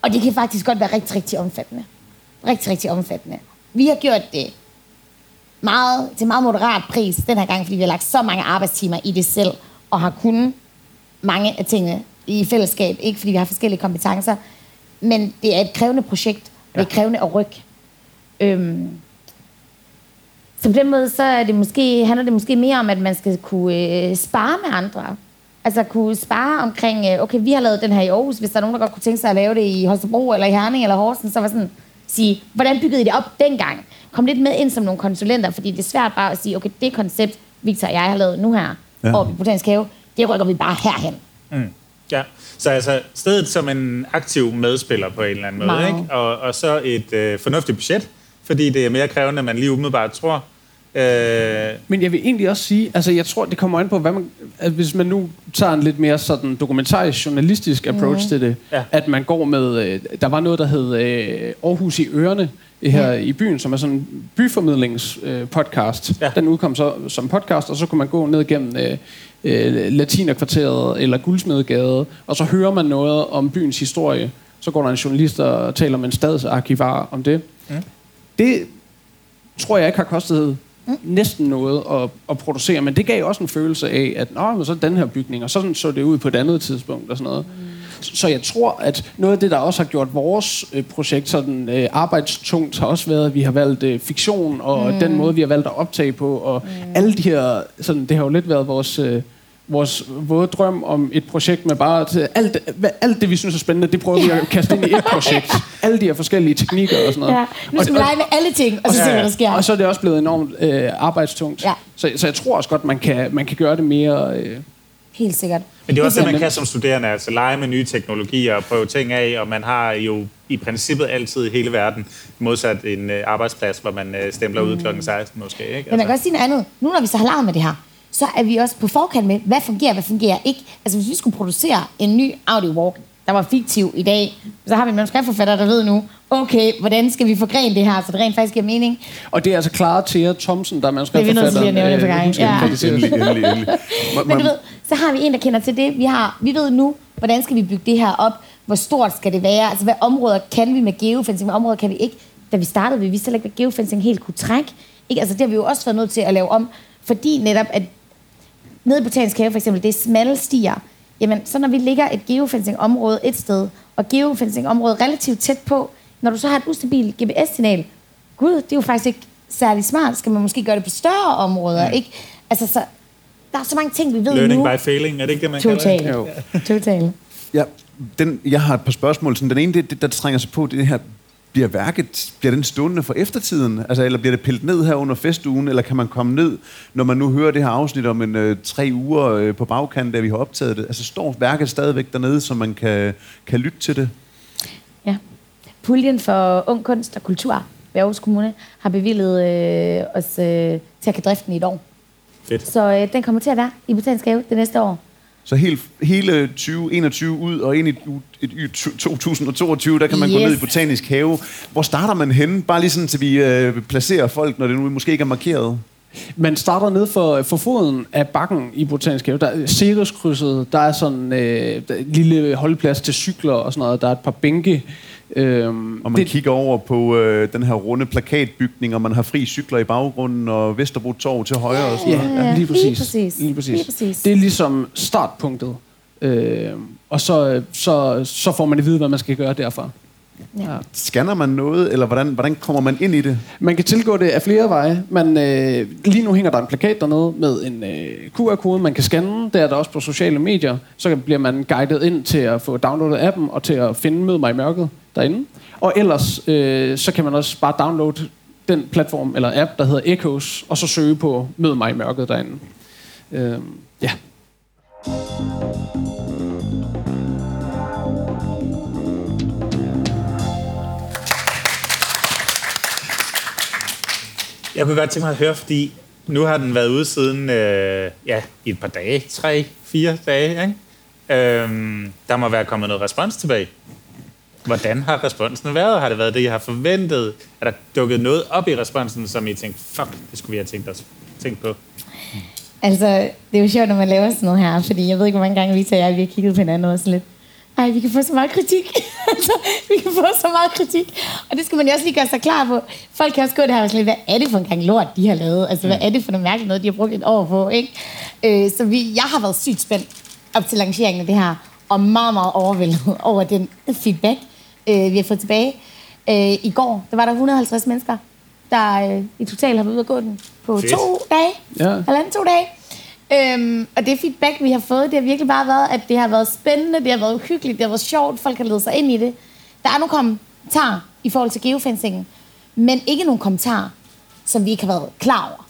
Og det kan faktisk godt være rigtig, rigtig omfattende. Rigtig, rigtig omfattende. Vi har gjort det meget, til meget moderat pris den her gang, fordi vi har lagt så mange arbejdstimer i det selv, og har kunnet mange af tingene i fællesskab. Ikke fordi vi har forskellige kompetencer, men det er et krævende projekt. Ja. Det er krævende at rykke. Øhm, så på den måde, så er det måske, handler det måske mere om, at man skal kunne øh, spare med andre. Altså kunne spare omkring, øh, okay, vi har lavet den her i Aarhus, hvis der er nogen, der godt kunne tænke sig at lave det i Holstebro, eller i Herning, eller Horsens, så var sådan, sige, hvordan byggede I det op dengang? Kom lidt med ind som nogle konsulenter, fordi det er svært bare at sige, okay, det koncept, Victor og jeg har lavet nu her, ja. oppe i Botanisk Have, det rykker vi bare herhen. Mm. Ja, så altså stedet som en aktiv medspiller på en eller anden måde, ikke? Og, og så et øh, fornuftigt budget, fordi det er mere krævende, end man lige umiddelbart tror. Øh... Men jeg vil egentlig også sige, altså jeg tror, det kommer an på, hvad man, at hvis man nu tager en lidt mere sådan dokumentarisk, journalistisk approach mm. til det, ja. at man går med, øh, der var noget, der hed øh, Aarhus i ørerne, her ja. i byen, som er sådan en byformidlingspodcast. Øh, ja. Den udkom så som podcast, og så kunne man gå ned gennem øh, øh, Latinerkvarteret eller Guldsmedegade, og så hører man noget om byens historie. Så går der en journalist og taler med en stadsarkivar om det. Mm. Det tror jeg ikke har kostet mm. næsten noget at, at producere, men det gav også en følelse af, at Nå, så den her bygning, og sådan så det ud på et andet tidspunkt og sådan noget. Mm. Så jeg tror, at noget af det, der også har gjort vores øh, projekt sådan øh, arbejdstungt, har også været, at vi har valgt øh, fiktion, og mm. den måde, vi har valgt at optage på, og mm. alle de her, sådan, det har jo lidt været vores... Øh, vores våde drøm om et projekt med bare til alt, alt det, vi synes er spændende, det prøver vi at kaste ind i et projekt. Alle de her forskellige teknikker og sådan noget. Ja, nu skal vi lege med alle ting, og så se, hvad der sker. Og så er det også blevet enormt øh, arbejdstungt. Ja. Så, så jeg tror også godt, man kan, man kan gøre det mere... Øh, Helt sikkert. Men det er også det, man kan som studerende, altså lege med nye teknologier og prøve ting af, og man har jo i princippet altid i hele verden, modsat en øh, arbejdsplads, hvor man øh, stempler ud klokken 16 måske. Ikke? Altså, Men man kan også sige noget andet. Nu når vi så har leget med det her, så er vi også på forkant med, hvad fungerer, hvad fungerer ikke. Altså hvis vi skulle producere en ny audio-walk, der var fiktiv i dag, så har vi en manuskriptforfatter, der ved nu, okay, hvordan skal vi forgrene det her, så det rent faktisk giver mening. og det er altså Clara Thea Thomsen, der er Det er vi nødt til lige at nævne hun skal Ja. krediteres. Endelig, endelig, endelig. Må- Men du ved, så har vi en, der kender til det. Vi, har, vi ved nu, hvordan skal vi bygge det her op? Hvor stort skal det være? Altså, hvad områder kan vi med geofencing? Hvad områder kan vi ikke? Da vi startede, vi vidste heller ikke, hvad geofencing helt kunne trække. Ikke? Altså, det har vi jo også været nødt til at lave om. Fordi netop, at nede i Botanisk Have for eksempel, det er smalle stier. Jamen, så når vi ligger et geofencing-område et sted, og geofencing-området relativt tæt på, når du så har et ustabilt GPS-signal, gud, det er jo faktisk ikke særlig smart. Skal man måske gøre det på større områder, ikke? Altså, så, der er så mange ting, vi ved Learning nu. by failing, er det ikke det, man kalder Total. det? Jo. Total. Ja, den, jeg har et par spørgsmål. Sådan, den ene, det, det, der trænger sig på, det er det her, bliver værket, bliver den stående for eftertiden? Altså, eller bliver det pillet ned her under festugen, eller kan man komme ned, når man nu hører det her afsnit om en øh, tre uger øh, på bagkanten, da vi har optaget det? Altså, står værket stadigvæk dernede, så man kan, kan lytte til det? Ja. Puljen for Ung Kunst og Kultur ved Aarhus Kommune har bevillet øh, os øh, til at kan drifte den i et år. Fedt. Så øh, den kommer til at være i Botanisk Have det næste år. Så helt, hele 2021 ud og ind i et, et, 2022, der kan man yes. gå ned i Botanisk Have. Hvor starter man henne? Bare lige sådan, til vi øh, placerer folk, når det nu måske ikke er markeret. Man starter ned for, for foden af bakken i Botanisk Have. Der er Cereskrydset, der er sådan øh, der er en lille holdplads til cykler og sådan noget. Der er et par bænke. Øhm, Og man det... kigger over på øh, den her runde plakatbygning, og man har fri cykler i baggrunden, og Vesterbro Torv til højre og sådan Ja, noget. ja, lige lige præcis. præcis. Lige præcis. Lige præcis. Det er ligesom startpunktet. Øh, og så, så, så får man at vide, hvad man skal gøre derfra. Ja. Scanner man noget, eller hvordan, hvordan kommer man ind i det? Man kan tilgå det af flere veje. Man, øh, lige nu hænger der en plakat dernede med en øh, QR-kode, man kan scanne. Der er der også på sociale medier. Så bliver man guidet ind til at få downloadet appen og til at finde Mød mig i mørket derinde. Og ellers øh, så kan man også bare downloade den platform eller app, der hedder Echoes, og så søge på Mød mig i mørket derinde. Øh, ja. Jeg kunne godt tænke mig at høre, fordi nu har den været ude siden øh, ja, i et par dage, tre, fire dage. Ikke? Øhm, der må være kommet noget respons tilbage. Hvordan har responsen været? Har det været det, jeg har forventet? Er der dukket noget op i responsen, som I tænkte, fuck, det skulle vi have tænkt, os, tænkt på? Altså, det er jo sjovt, når man laver sådan noget her, fordi jeg ved ikke, hvor mange gange vi og jeg, vi har kigget på hinanden og sådan lidt, ej, vi kan få så meget kritik. altså, vi kan få så meget kritik. Og det skal man jo også lige gøre sig klar på. Folk kan også gå det her og lidt, hvad er det for en gang lort, de har lavet? Altså, hvad er det for noget mærkeligt noget, de har brugt et år på, ikke? Øh, så vi, jeg har været sygt spændt op til lanceringen af det her, og meget, meget overvældet over den feedback, øh, vi har fået tilbage. Øh, I går, der var der 150 mennesker, der øh, i total har været ude at gå den på Fedt. to dage. Ja. Halvanden to dage. Øhm, og det feedback, vi har fået, det har virkelig bare været, at det har været spændende, det har været uhyggeligt, det har været sjovt, folk har ledet sig ind i det. Der er nogle kommentarer i forhold til geofencingen, men ikke nogen kommentarer, som vi ikke har været klar over.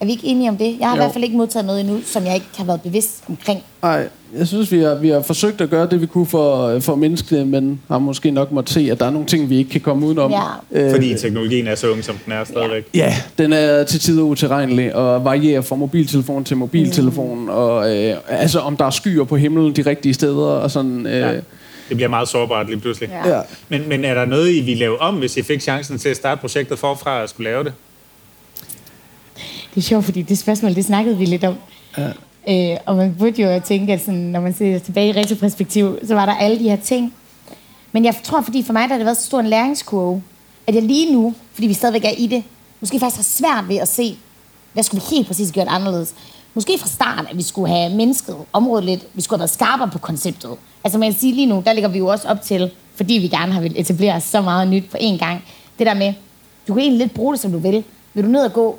Er vi ikke enige om det? Jeg har jo. i hvert fald ikke modtaget noget endnu, som jeg ikke har været bevidst omkring. Nej, jeg synes, vi har, vi har forsøgt at gøre det, vi kunne for, for menneskene, men har måske nok måtte se, at der er nogle ting, vi ikke kan komme udenom. Ja. Øh, Fordi teknologien er så ung, som den er stadigvæk. Ja, den er til tider utilregnelig og varierer fra mobiltelefon til mobiltelefon. Mm. Og øh, altså, om der er skyer på himlen de rigtige steder og sådan. Øh, Ja. ja. Det bliver meget sårbart lige pludselig. Ja. Ja. Men, men er der noget, I ville lave om, hvis I fik chancen til at starte projektet forfra og skulle lave det? Det er sjovt, fordi det spørgsmål, det snakkede vi lidt om. Ja. Øh, og man burde jo tænke, at sådan, når man ser tilbage i retroperspektiv, så var der alle de her ting. Men jeg tror, fordi for mig der har det været så stor en læringskurve, at jeg lige nu, fordi vi stadigvæk er i det, måske faktisk har svært ved at se, hvad skulle vi helt præcis gjort anderledes. Måske fra start, at vi skulle have mindsket området lidt. Vi skulle have været skarpere på konceptet. Altså man kan sige lige nu, der ligger vi jo også op til, fordi vi gerne har vil etablere så meget nyt på én gang. Det der med, du kan egentlig lidt bruge det, som du vil. Vil du ned og gå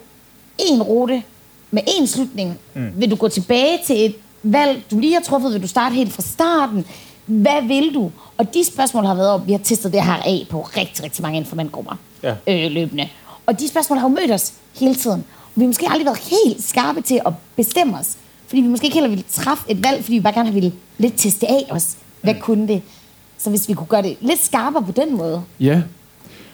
en rute med en slutning? Mm. Vil du gå tilbage til et valg, du lige har truffet? Vil du starte helt fra starten? Hvad vil du? Og de spørgsmål har været op. Vi har testet det her af på rigtig, rigtig mange informantgrupper ja. øh, løbende. Og de spørgsmål har jo mødt os hele tiden. Og vi har måske aldrig været helt skarpe til at bestemme os. Fordi vi måske ikke heller ville træffe et valg, fordi vi bare gerne ville lidt teste af os. Hvad mm. kunne det? Så hvis vi kunne gøre det lidt skarpere på den måde. Ja,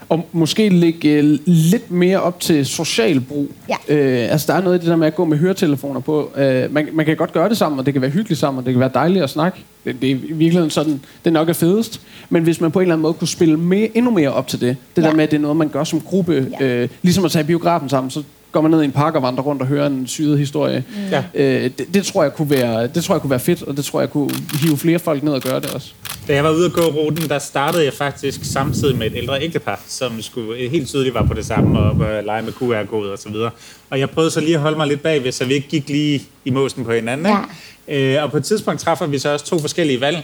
og måske lægge øh, lidt mere op til social brug. Ja. Øh, altså, der er noget i det der med at gå med høretelefoner på. Øh, man, man kan godt gøre det sammen, og det kan være hyggeligt sammen, og det kan være dejligt at snakke. Det, det er i virkeligheden sådan, det nok er fedest. Men hvis man på en eller anden måde kunne spille mere, endnu mere op til det, det ja. der med, at det er noget, man gør som gruppe, ja. øh, ligesom at tage biografen sammen, så går man ned i en park og vandrer rundt og hører en syret historie. Mm. Ja. Øh, det, det, tror jeg kunne være, det tror jeg kunne være fedt, og det tror jeg kunne hive flere folk ned og gøre det også. Da jeg var ude at gå ruten, der startede jeg faktisk samtidig med et ældre ægtepar, som skulle helt tydeligt var på det samme og lege med QR-kode og så videre. Og jeg prøvede så lige at holde mig lidt bagved, så vi ikke gik lige i måsen på hinanden. Ja. Øh, og på et tidspunkt træffer vi så også to forskellige valg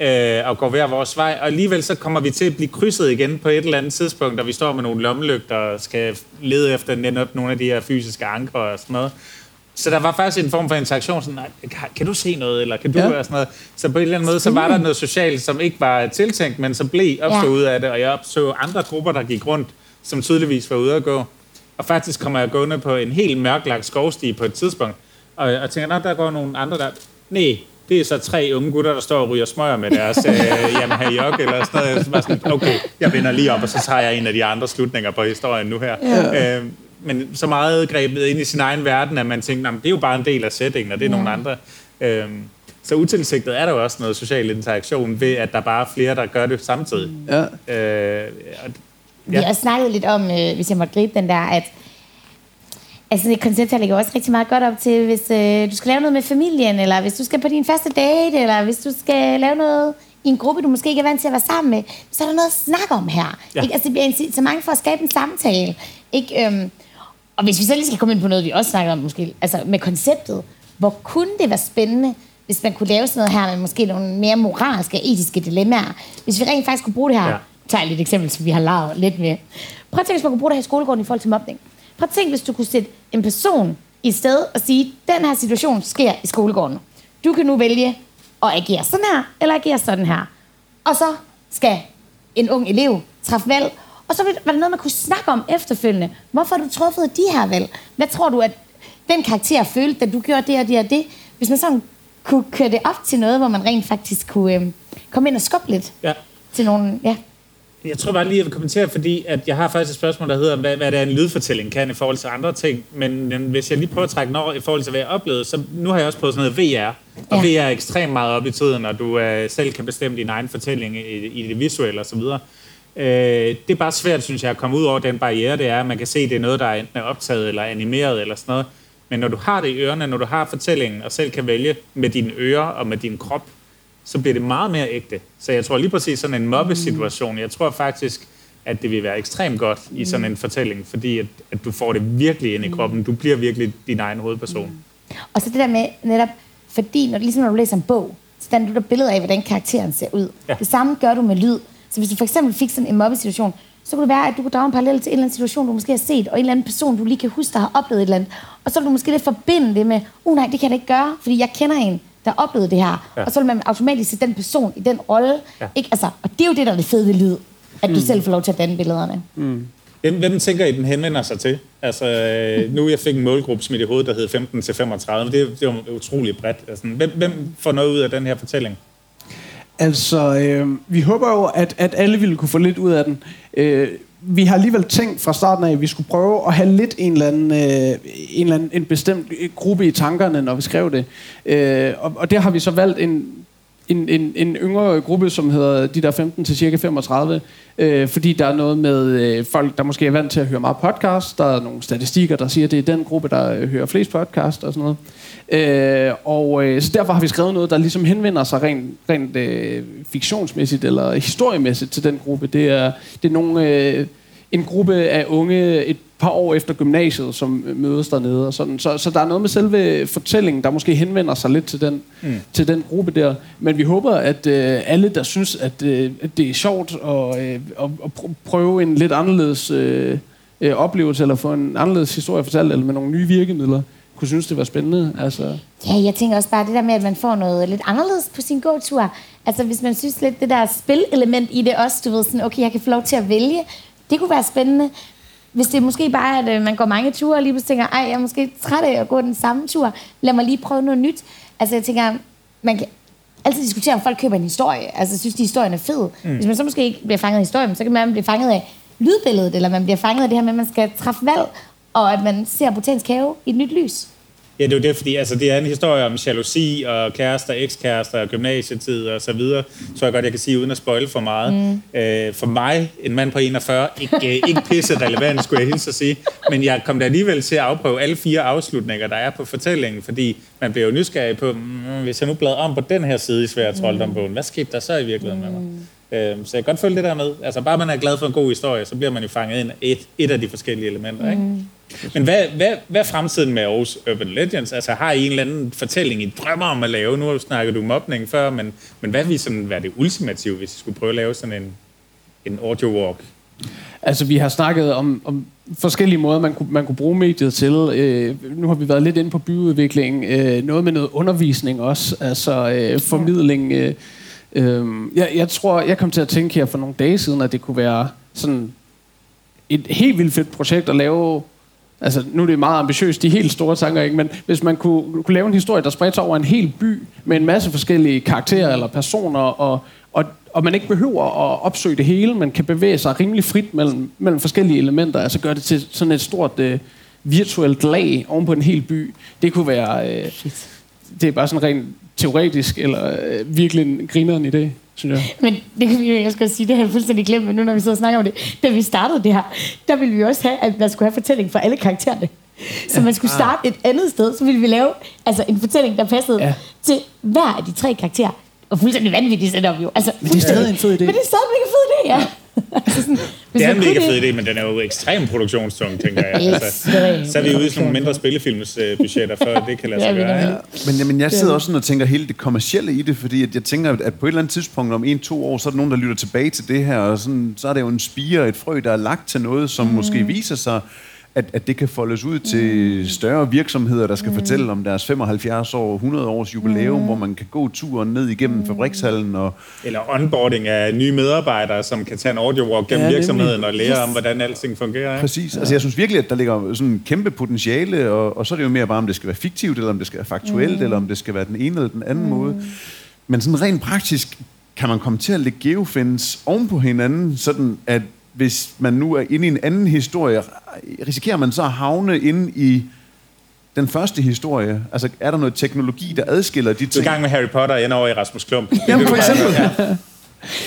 øh, og går hver vores vej. Og alligevel så kommer vi til at blive krydset igen på et eller andet tidspunkt, og vi står med nogle lommelygter og skal lede efter netop nogle af de her fysiske anker og sådan noget. Så der var faktisk en form for interaktion, sådan, kan du se noget, eller kan du ja. sådan noget. Så på en eller anden måde, så var der noget socialt, som ikke var tiltænkt, men som blev opstået ja. ud af det, og jeg opså andre grupper, der gik rundt, som tydeligvis var ude at gå. Og faktisk kommer jeg gående på en helt mørklagt skovsti på et tidspunkt, og jeg tænker, der går nogle andre der. Nej, det er så tre unge gutter, der står og ryger smøger med deres øh, Yamaha Jok eller sådan noget. Så sådan, okay, jeg vender lige op, og så tager jeg en af de andre slutninger på historien nu her. Ja. Øh, men så meget grebet ind i sin egen verden, at man tænker, det er jo bare en del af settingen, og det er ja. nogle andre. Øh, så utilsigtet er der jo også noget social interaktion ved, at der bare er flere, der gør det samtidig. Ja. Øh, og, ja. Vi har også snakket lidt om, øh, hvis jeg måtte gribe den der, at Altså et koncept her ligger også rigtig meget godt op til, hvis øh, du skal lave noget med familien, eller hvis du skal på din første date, eller hvis du skal lave noget i en gruppe, du måske ikke er vant til at være sammen med, så er der noget at snakke om her. Ja. Ikke? Altså, det bliver så mange for at skabe en samtale. Ikke? Øhm, og hvis vi så lige skal komme ind på noget, vi også snakker om, måske, altså med konceptet, hvor kunne det være spændende, hvis man kunne lave sådan noget her med måske nogle mere moralske og etiske dilemmaer. Hvis vi rent faktisk kunne bruge det her, ja. tager jeg lidt eksempel, som vi har lavet lidt med. Prøv at tænke, hvis man kunne bruge det her i skolegården i forhold til mobning. Prøv at tænke, hvis du kunne sætte en person i sted og sige, den her situation sker i skolegården. Du kan nu vælge at agere sådan her, eller agere sådan her. Og så skal en ung elev træffe valg, og så var det noget, man kunne snakke om efterfølgende. Hvorfor har du truffet de her valg? Hvad tror du, at den karakter følte, da du gjorde det og det og det? Hvis man sådan kunne køre det op til noget, hvor man rent faktisk kunne øh, komme ind og skubbe lidt ja. til nogle... Ja. Jeg tror bare lige, jeg vil kommentere, fordi at jeg har faktisk et spørgsmål, der hedder, hvad, hvad det er en lydfortælling kan i forhold til andre ting. Men, men hvis jeg lige prøver at trække den over i forhold til, hvad jeg oplevede, så nu har jeg også prøvet sådan noget VR. Og ja. VR er ekstremt meget op i tiden, når du uh, selv kan bestemme din egen fortælling i, i det visuelle osv. Uh, det er bare svært, synes jeg, at komme ud over den barriere, det er, man kan se, at det er noget, der er enten er optaget eller animeret eller sådan noget. Men når du har det i ørerne, når du har fortællingen, og selv kan vælge med dine ører og med din krop, så bliver det meget mere ægte. Så jeg tror lige præcis sådan en mobbesituation, jeg tror faktisk, at det vil være ekstremt godt i sådan en fortælling, fordi at, at du får det virkelig ind i kroppen. Du bliver virkelig din egen hovedperson. Og så det der med netop, fordi når, ligesom når du læser en bog, så danner du der billeder af, hvordan karakteren ser ud. Ja. Det samme gør du med lyd. Så hvis du for eksempel fik sådan en mobbesituation, så kunne det være, at du kunne drage en parallel til en eller anden situation, du måske har set, og en eller anden person, du lige kan huske, der har oplevet et eller andet. Og så vil du måske lidt forbinde det med, uh nej, det kan jeg ikke gøre, fordi jeg kender en, der oplevede det her. Ja. Og så vil man automatisk se den person i den rolle. Ja. Ikke? Altså, og det er jo det, der er det fede ved lyd. At mm. du selv får lov til at danne billederne. Mm. Hvem, hvem tænker I, den henvender sig til? Altså, øh, nu jeg fik en målgruppe smidt i hovedet, der hed 15 til 35. Det, det var utroligt bredt. Altså, hvem, hvem får noget ud af den her fortælling? Altså, øh, vi håber jo, at, at alle ville kunne få lidt ud af den. Øh, vi har alligevel tænkt fra starten af, at vi skulle prøve at have lidt en eller anden, øh, en, eller anden en bestemt øh, gruppe i tankerne, når vi skrev det. Øh, og, og der har vi så valgt en, en, en, en yngre gruppe, som hedder de der 15 til cirka 35, øh, fordi der er noget med øh, folk, der måske er vant til at høre meget podcast. Der er nogle statistikker, der siger, at det er den gruppe, der øh, hører flest podcast og sådan noget. Øh, og øh, så derfor har vi skrevet noget, der ligesom henvender sig rent, rent øh, fiktionsmæssigt eller historiemæssigt til den gruppe. Det er, det er nogle, øh, en gruppe af unge et par år efter gymnasiet, som mødes dernede. Og sådan. Så, så der er noget med selve fortællingen, der måske henvender sig lidt til den, mm. til den gruppe der. Men vi håber, at øh, alle, der synes, at, øh, at det er sjovt at, øh, at, at prøve en lidt anderledes øh, øh, oplevelse, eller få en anderledes historie fortalt, eller med nogle nye virkemidler, kunne synes, det var spændende. Altså. Ja, jeg tænker også bare det der med, at man får noget lidt anderledes på sin gåtur. Altså hvis man synes lidt, det der spillelement i det også, du ved sådan, okay, jeg kan få lov til at vælge, det kunne være spændende. Hvis det er måske bare, at øh, man går mange ture, og lige pludselig tænker, ej, jeg er måske træt af at gå den samme tur, lad mig lige prøve noget nyt. Altså jeg tænker, man kan altid diskutere, om folk køber en historie. Altså synes, de historien er fed. Mm. Hvis man så måske ikke bliver fanget af historien, så kan man blive fanget af lydbilledet, eller man bliver fanget af det her med, at man skal træffe valg, og at man ser botanisk have i et nyt lys. Ja, det er jo det, fordi altså, det er en historie om jalousi og kærester, ekskærester og gymnasietid og så videre. Så jeg godt, jeg kan sige, uden at spoile for meget. Mm. Øh, for mig, en mand på 41, ikke, øh, ikke pisse relevant, skulle jeg hilse at sige. Men jeg kom da alligevel til at afprøve alle fire afslutninger, der er på fortællingen, fordi man bliver jo nysgerrig på, mm, hvis jeg nu bladrer om på den her side i Svært Trolddombogen, hvad skete der så i virkeligheden med mig? Mm. Øh, så jeg kan godt følge det der med. Altså bare man er glad for en god historie, så bliver man jo fanget ind et, et af de forskellige elementer, mm. ikke? Men hvad, hvad, hvad er fremtiden med Aarhus Urban Legends? Altså har I en eller anden fortælling, I drømmer om at lave? Nu snakker du om mobning før, men, men hvad vil sådan være det ultimative, hvis I skulle prøve at lave sådan en, en audio walk? Altså vi har snakket om, om forskellige måder, man kunne, man kunne bruge mediet til. Øh, nu har vi været lidt inde på byudvikling. Øh, noget med noget undervisning også. Altså øh, formidling. Øh, øh, jeg, jeg tror, jeg kom til at tænke her for nogle dage siden, at det kunne være sådan et helt vildt fedt projekt at lave Altså, nu er det meget ambitiøst, de helt store tanker, ikke? men hvis man kunne, kunne lave en historie, der spredte sig over en hel by, med en masse forskellige karakterer eller personer, og, og, og man ikke behøver at opsøge det hele, men kan bevæge sig rimelig frit mellem, mellem forskellige elementer, altså gøre det til sådan et stort uh, virtuelt lag oven på en hel by, det kunne være... Uh, det er bare sådan rent teoretisk, eller uh, virkelig en grineren idé synes jeg. Men det kan vi jo også sige, det har jeg fuldstændig glemt, men nu når vi sidder og snakker om det, da vi startede det her, der ville vi også have, at man skulle have fortælling for alle karaktererne. Så man skulle starte et andet sted, så ville vi lave altså en fortælling, der passede ja. til hver af de tre karakterer. Og fuldstændig vanvittigt setup jo. Altså, men det er stadig en fed idé. Men det er stadig en fed idé, ja. altså sådan, det er en mega fed idé, men den er jo ekstremt produktionstung, tænker jeg. Altså, så er vi ude i sådan nogle mindre spillefilmsbudgetter, for det kan lade sig gøre. Ja. Men, men jeg sidder også sådan og tænker hele det kommercielle i det, fordi at jeg tænker, at på et eller andet tidspunkt om en-to år, så er der nogen, der lytter tilbage til det her, og sådan, så er det jo en spire, et frø, der er lagt til noget, som mm. måske viser sig at, at det kan foldes ud til mm. større virksomheder, der skal mm. fortælle om deres 75 år, 100 års jubilæum, mm. hvor man kan gå turen ned igennem mm. fabrikshallen. Og Eller onboarding af nye medarbejdere, som kan tage en audio walk gennem ja, virksomheden og lære yes. om, hvordan alting fungerer. Ikke? Præcis. Ja. Altså, jeg synes virkelig, at der ligger sådan en kæmpe potentiale, og, og så er det jo mere bare, om det skal være fiktivt, eller om det skal være faktuelt, mm. eller om det skal være den ene eller den anden mm. måde. Men sådan rent praktisk kan man komme til at lægge geofins oven på hinanden, sådan at hvis man nu er inde i en anden historie, risikerer man så at havne inde i den første historie? Altså, er der noget teknologi, der adskiller de ting? Du er i gang med Harry Potter og ender over i Rasmus Klump. Jamen, for eksempel. Ja.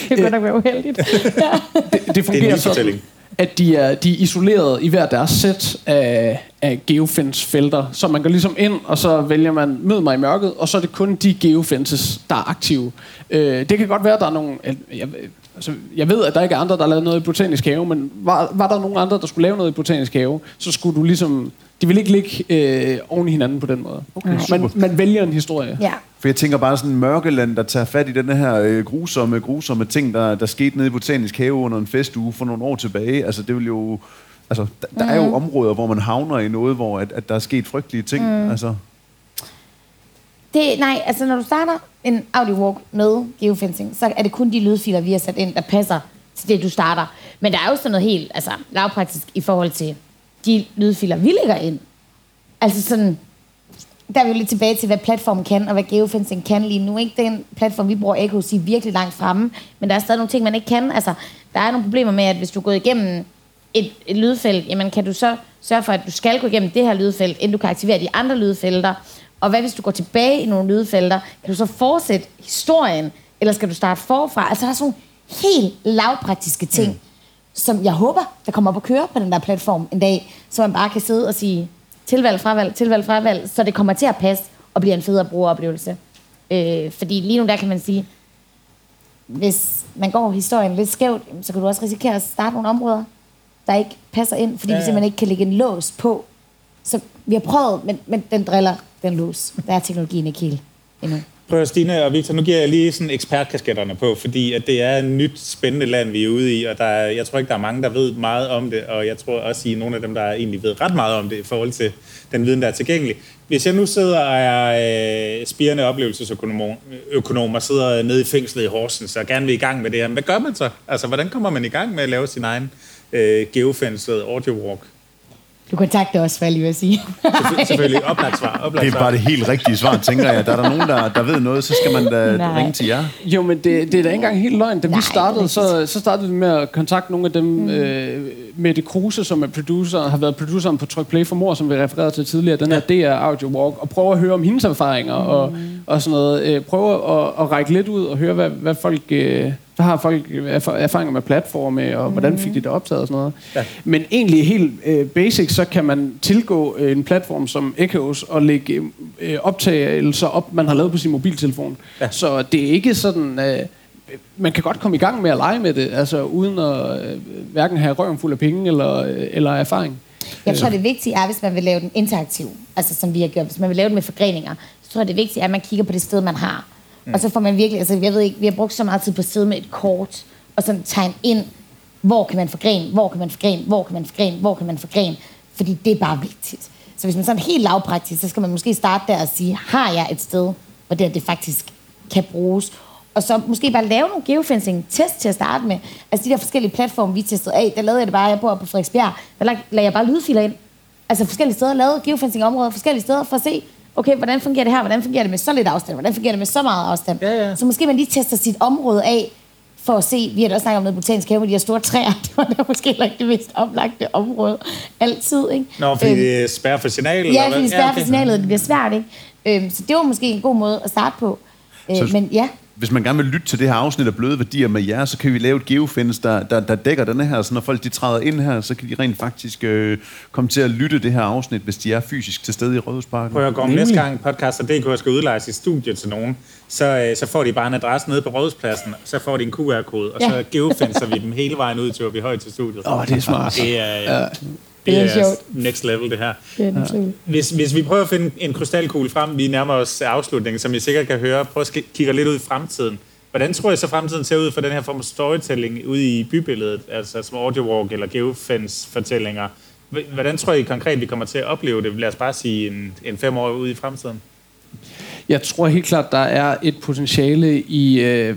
Det kunne nok være uheldigt. ja. det, det fungerer det er sådan, at de er, de er isoleret i hver deres sæt af, af geofence-felter. Så man går ligesom ind, og så vælger man mød mig i mørket, og så er det kun de geofences, der er aktive. Øh, det kan godt være, at der er nogle... Jeg, altså, jeg ved, at der ikke er andre, der har lavet noget i botanisk have, men var, var der nogen andre, der skulle lave noget i botanisk have, så skulle du ligesom... De vil ikke ligge øh, oven i hinanden på den måde. Okay, man, man vælger en historie. Ja. For jeg tænker bare sådan en mørkeland, der tager fat i den her øh, grusomme, grusomme ting, der, der skete nede i botanisk have under en festuge for nogle år tilbage. Altså det vil jo... Altså, der, der mm. er jo mm. områder, hvor man havner i noget, hvor at, at der er sket frygtelige ting. Mm. Altså. Det, nej, altså når du starter en audio walk med geofencing, så er det kun de lydfiler, vi har sat ind, der passer til det, du starter. Men der er jo sådan noget helt altså, lavpraktisk i forhold til de lydfiler, vi lægger ind. Altså sådan, der er vi jo lidt tilbage til, hvad platformen kan, og hvad geofencing kan lige nu. Ikke den platform, vi bruger ikke er virkelig langt fremme, men der er stadig nogle ting, man ikke kan. Altså, der er nogle problemer med, at hvis du går igennem et, et lydfelt, jamen kan du så sørge for, at du skal gå igennem det her lydfelt, inden du kan aktivere de andre lydfelter. Og hvad hvis du går tilbage i nogle lydfelter? Kan du så fortsætte historien, eller skal du starte forfra? Altså der er sådan helt lavpraktiske ting, mm. som jeg håber, der kommer op at køre på den der platform en dag, så man bare kan sidde og sige tilvalg, fravalg, tilvalg, fravalg, så det kommer til at passe og bliver en federe brugeroplevelse. Øh, fordi lige nu der kan man sige, hvis man går historien lidt skævt, så kan du også risikere at starte nogle områder, der ikke passer ind, fordi ja, ja. vi simpelthen ikke kan lægge en lås på. Så vi har prøvet, men, men den driller den lås. Der er teknologien ikke helt endnu. Prøv Stine og Victor, nu giver jeg lige sådan ekspertkasketterne på, fordi at det er et nyt, spændende land, vi er ude i, og der er, jeg tror ikke, der er mange, der ved meget om det, og jeg tror også, at nogle af dem, der egentlig ved ret meget om det i forhold til den viden, der er tilgængelig. Hvis jeg nu sidder og er øh, spirende oplevelsesøkonom og sidder nede i fængslet i Horsens og gerne vil i gang med det her, hvad gør man så? Altså, hvordan kommer man i gang med at lave sin egen øh, geofængslet audio walk? Du kontakter os, hvad jeg lige vil sige. Selvfølgelig. Oplagt svar. Oplagt Det er bare det helt rigtige svar, tænker jeg. Der er der nogen, der, der ved noget, så skal man da Nej. ringe til jer. Jo, men det, det er da ikke engang helt løgn. Da Nej, vi startede, så, så startede vi med at kontakte nogle af dem. Mm. Øh, Mette Kruse, som er producer, har været produceren på Tryk Play for Mor, som vi refererede til tidligere. Den her DR Audio Walk. Og prøve at høre om hendes erfaringer mm. og, og sådan noget. Øh, prøve at, at række lidt ud og høre, hvad, hvad folk... Øh, hvad har folk erf- erfaringer med platforme, og hvordan fik de det optaget og sådan noget. Ja. Men egentlig helt øh, basic, så kan man tilgå øh, en platform som Echoes og lægge øh, optagelser op, man har lavet på sin mobiltelefon. Ja. Så det er ikke sådan... Øh, man kan godt komme i gang med at lege med det, altså uden at øh, hverken have røven fuld af penge eller, øh, eller erfaring. Jeg tror, det vigtige er, hvis man vil lave den interaktiv, altså som vi har gjort, hvis man vil lave den med forgreninger, så tror jeg, det vigtige er, at man kigger på det sted, man har. Mm. Og så får man virkelig, altså jeg ved ikke, vi har brugt så meget tid på at sidde med et kort, og sådan tegne ind, hvor kan man forgrene, hvor kan man forgrene, hvor kan man forgrene, hvor kan man forgrene, fordi det er bare vigtigt. Så hvis man sådan helt lavpraktisk, så skal man måske starte der og sige, har jeg et sted, hvor det, det faktisk kan bruges, og så måske bare lave nogle geofencing-test til at starte med. Altså de der forskellige platforme, vi testede af, der lavede jeg det bare, jeg bor på Frederiksbjerg, der lag- lagde jeg bare lydfiler ind. Altså forskellige steder, lavede geofencing-områder forskellige steder, for at se, okay, hvordan fungerer det her, hvordan fungerer det med så lidt afstand, hvordan fungerer det med så meget afstand. Ja, ja. Så måske man lige tester sit område af, for at se, vi har da også snakket om noget botanisk have med de her store træer, det var da måske heller ikke det mest oplagte område altid, ikke? Nå, fordi Øhm, det spærrer for signalet? Ja, eller fordi det spærrer for signalet, det bliver svært, ikke? Øhm, så det var måske en god måde at starte på. Øh, Så- men ja, Hvis man gerne vil lytte til det her afsnit af Bløde Værdier med jer, så kan vi lave et geofence, der, der, der dækker denne her, så når folk de træder ind her, så kan de rent faktisk øh, komme til at lytte det her afsnit, hvis de er fysisk til stede i Rådhusparken. Prøv at gå om næste gang podcaster.dk skal udlejes i studiet til nogen, så, øh, så får de bare en adresse nede på Rådhuspladsen, så får de en QR-kode, og så Ja. geofenser vi dem hele vejen ud til vi højt til studiet. Åh, oh, det er smart. Det er, Ja. Det Det er er sjovt. next level, det her. det er. Hvis, hvis vi prøver at finde en krystalkugle frem, vi nærmer os afslutningen, som I sikkert kan høre, prøv at kigge lidt ud i fremtiden. Hvordan tror jeg så fremtiden ser ud for den her form for storytelling ude i bybilledet, altså som audio walk eller geofence-fortællinger? Hvordan tror I konkret, vi kommer til at opleve det? Lad os bare sige en, en fem år ude i fremtiden. Jeg tror helt klart, der er et potentiale i øh,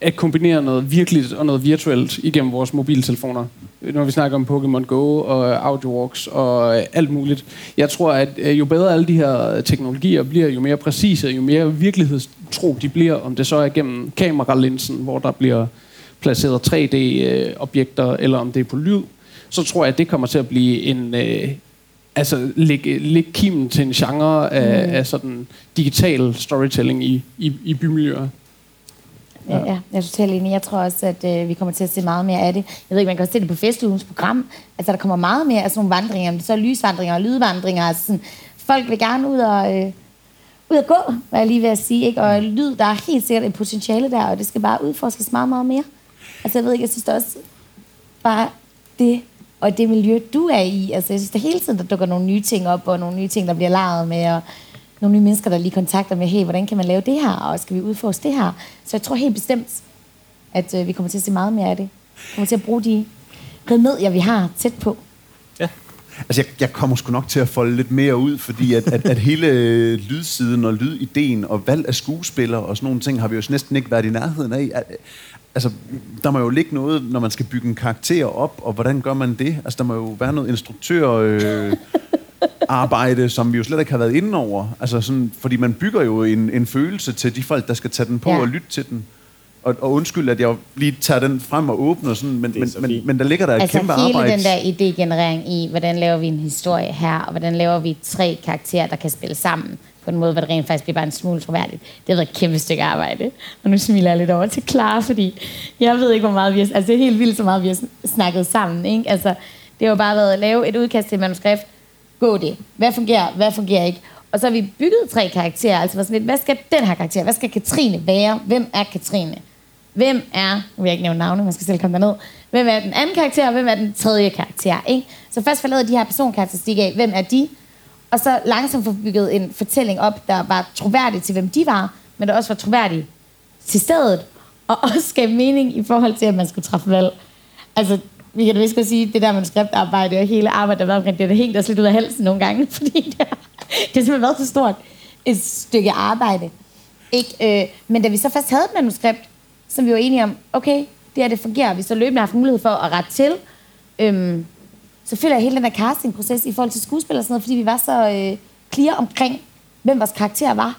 at kombinere noget virkeligt og noget virtuelt igennem vores mobiltelefoner. Når vi snakker om Pokémon Go og AudioWalks og øh, alt muligt. Jeg tror, at øh, jo bedre alle de her teknologier bliver, jo mere præcise, jo mere virkelighedstro de bliver, om det så er gennem kameralinsen, hvor der bliver placeret 3D-objekter, eller om det er på lyd, så tror jeg, at det kommer til at blive en... Øh, altså lægge, lægge kimen til en genre af, mm. af sådan digital storytelling i, i, i bymiljøer. Ja, ja, jeg er totalt enig. Jeg tror også, at øh, vi kommer til at se meget mere af det. Jeg ved ikke, man kan også se det på festugens program. Altså, der kommer meget mere af sådan nogle vandringer. Om det så er lysvandringer og lydvandringer. Altså, sådan, folk vil gerne ud og, øh, ud og gå, hvad jeg lige ved at sige. Ikke? Og lyd, der er helt sikkert et potentiale der, og det skal bare udforskes meget, meget mere. Altså, jeg ved ikke, jeg synes også bare det, og det miljø, du er i. Altså, jeg synes, der hele tiden, der dukker nogle nye ting op, og nogle nye ting, der bliver leget med, og nogle nye mennesker, der lige kontakter med, hey, hvordan kan man lave det her, og skal vi udforske det her? Så jeg tror helt bestemt, at øh, vi kommer til at se meget mere af det. Vi kommer til at bruge de remedier, vi har tæt på. Altså, jeg, jeg kommer sgu nok til at folde lidt mere ud, fordi at, at, at hele øh, lydsiden og lydideen og valg af skuespillere og sådan nogle ting, har vi jo næsten ikke været i nærheden af. Al- Altså, der må jo ligge noget, når man skal bygge en karakter op, og hvordan gør man det? Altså, der må jo være noget instruktør... Øh, arbejde, som vi jo slet ikke har været inde over. Altså sådan, fordi man bygger jo en, en følelse til de folk, der skal tage den på Ja. og lytte til den. Og, og undskyld, at jeg lige tager den frem og åbner sådan, men, men, så men, men der ligger der et Altså kæmpe hele arbejde. den der idégenerering i, hvordan laver vi en historie her, og hvordan laver vi tre karakterer, der kan spille sammen på en måde, hvor det rent faktisk bliver bare en smule troværdigt. Det har været et kæmpe stykke arbejde. Og nu smiler jeg lidt over til Clara, fordi jeg ved ikke, hvor meget vi har... Altså, det er helt vildt, så meget vi har sn- snakket sammen, ikke? Altså, det har jo bare været at lave et udkast til et manuskript. Gå det. Hvad fungerer? Hvad fungerer ikke? Og så har vi bygget tre karakterer. Altså, var sådan lidt, hvad skal den her karakter? Hvad skal Katrine være? Hvem er Katrine? Hvem er, nu vil jeg ikke nævne navne, man skal selv komme derned, hvem er den anden karakter, og hvem er den tredje karakter, ikke? Så først forlader de her personkarakteristikker af, hvem er de, og så langsomt få bygget en fortælling op, der var troværdig til, hvem de var, men der også var troværdig til stedet, og også skabe mening i forhold til, at man skulle træffe valg. Altså, vi kan da vist godt sige, det der manuskriptarbejde og hele arbejdet, der været omkring det, det helt også lidt ud af halsen nogle gange, fordi det har, det har simpelthen været så stort et stykke arbejde. Ikke? Øh, men da vi så først havde et manuskript, som vi var enige om, okay, det er det fungerer, vi så løbende har haft mulighed for at rette til, øhm, så føler jeg hele den der castingproces i forhold til skuespil og sådan noget, fordi vi var så øh, clear omkring, hvem vores karakter var.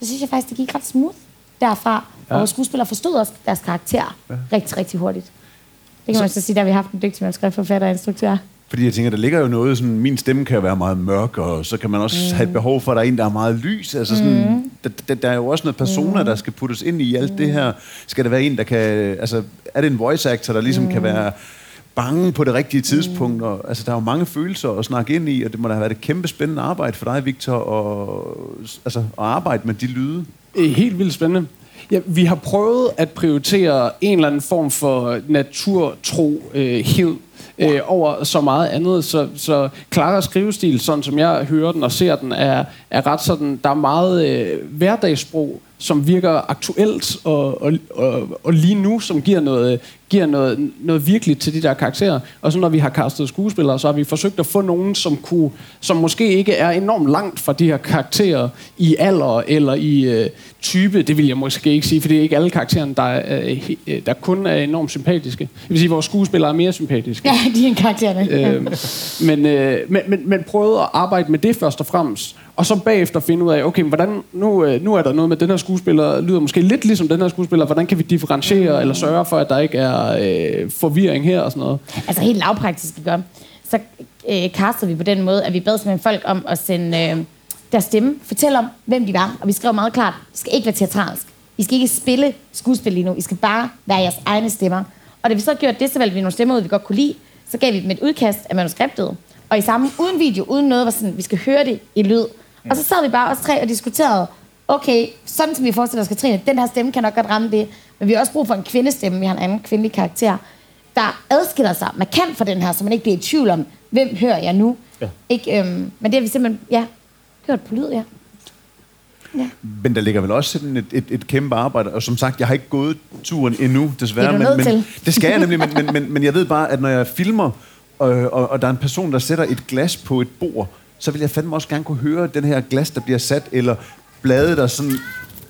Så synes jeg faktisk, det gik ret smooth derfra, ja. og vores skuespillere forstod også deres karakter ja. rigtig, rigtig hurtigt. Det kan så, man så sige, der vi har haft en dygtig manuskriptforfatter og instruktør. Fordi jeg tænker, der ligger jo noget, sådan, min stemme kan være meget mørk, og så kan man også mm. have et behov for, at der er en, der er meget lys. Altså sådan, mm. der, der, der er jo også noget personer, mm. der skal puttes ind i alt mm. det her. Skal der være en, der kan... Altså, er det en voice actor, der ligesom mm. kan være bange på det rigtige tidspunkt? Og, altså, der er jo mange følelser at snakke ind i, og det må da have været et kæmpe spændende arbejde for dig, Victor, og, altså, at arbejde med de lyde. Helt vildt spændende. Ja, vi har prøvet at prioritere en eller anden form for naturtro øh, øh, over så meget andet. Så, så Claras skrivestil, sådan som jeg hører den og ser den, er, er ret sådan, der er meget øh, hverdagssprog, som virker aktuelt og, og, og, og lige nu, som giver noget, giver noget, noget virkeligt til de der karakterer. Og så når vi har kastet skuespillere, så har vi forsøgt at få nogen, som, kunne, som måske ikke er enormt langt fra de her karakterer i alder eller i øh, type. Det vil jeg måske ikke sige, for det er ikke alle karaktererne, der, øh, øh, der kun er enormt sympatiske. Det vil sige, at vores skuespillere er mere sympatiske. Ja, de er karaktererne. Øh, men, øh, men, men, men prøvede at arbejde med det først og fremmest. Og så bagefter finde ud af, okay, hvordan, nu, øh, nu er der noget med den her skuespiller, lyder måske lidt ligesom den her skuespiller, hvordan kan vi differentiere mm. eller sørge for, at der ikke er øh, forvirring her og sådan noget? Altså helt lavpraktisk, vi gør. Så øh, kaster vi på den måde, at vi bad simpelthen folk om at sende øh, deres stemme, fortælle om, hvem de var. Og vi skrev meget klart, det skal ikke være teatralsk. I skal ikke spille skuespil lige nu. I skal bare være jeres egne stemmer. Og da vi så gjorde det, så valgte vi nogle stemmer ud, vi godt kunne lide. Så gav vi dem et udkast af manuskriptet. Og i samme, uden video, uden noget, var sådan, vi skal høre det i lyd. Og så sad vi bare os tre og diskuterede, okay, sådan som vi forestiller os Katrine, den her stemme kan nok godt ramme det, men vi har også brug for en kvindestemme, vi har en anden kvindelig karakter, der adskiller sig markant fra den her, så man ikke bliver i tvivl om, hvem hører jeg nu? Ja. Ikke, øhm, men det har vi simpelthen, ja, gjort på lyd, ja. Ja. Men der ligger vel også sådan et, et, et kæmpe arbejde, og som sagt, jeg har ikke gået turen endnu, desværre. Det men, men, det skal jeg nemlig, men, men, men, men jeg ved bare, at når jeg filmer, og, og, og der er en person, der sætter et glas på et bord, så vil jeg fandme også gerne kunne høre den her glas, der bliver sat, eller blade, der sådan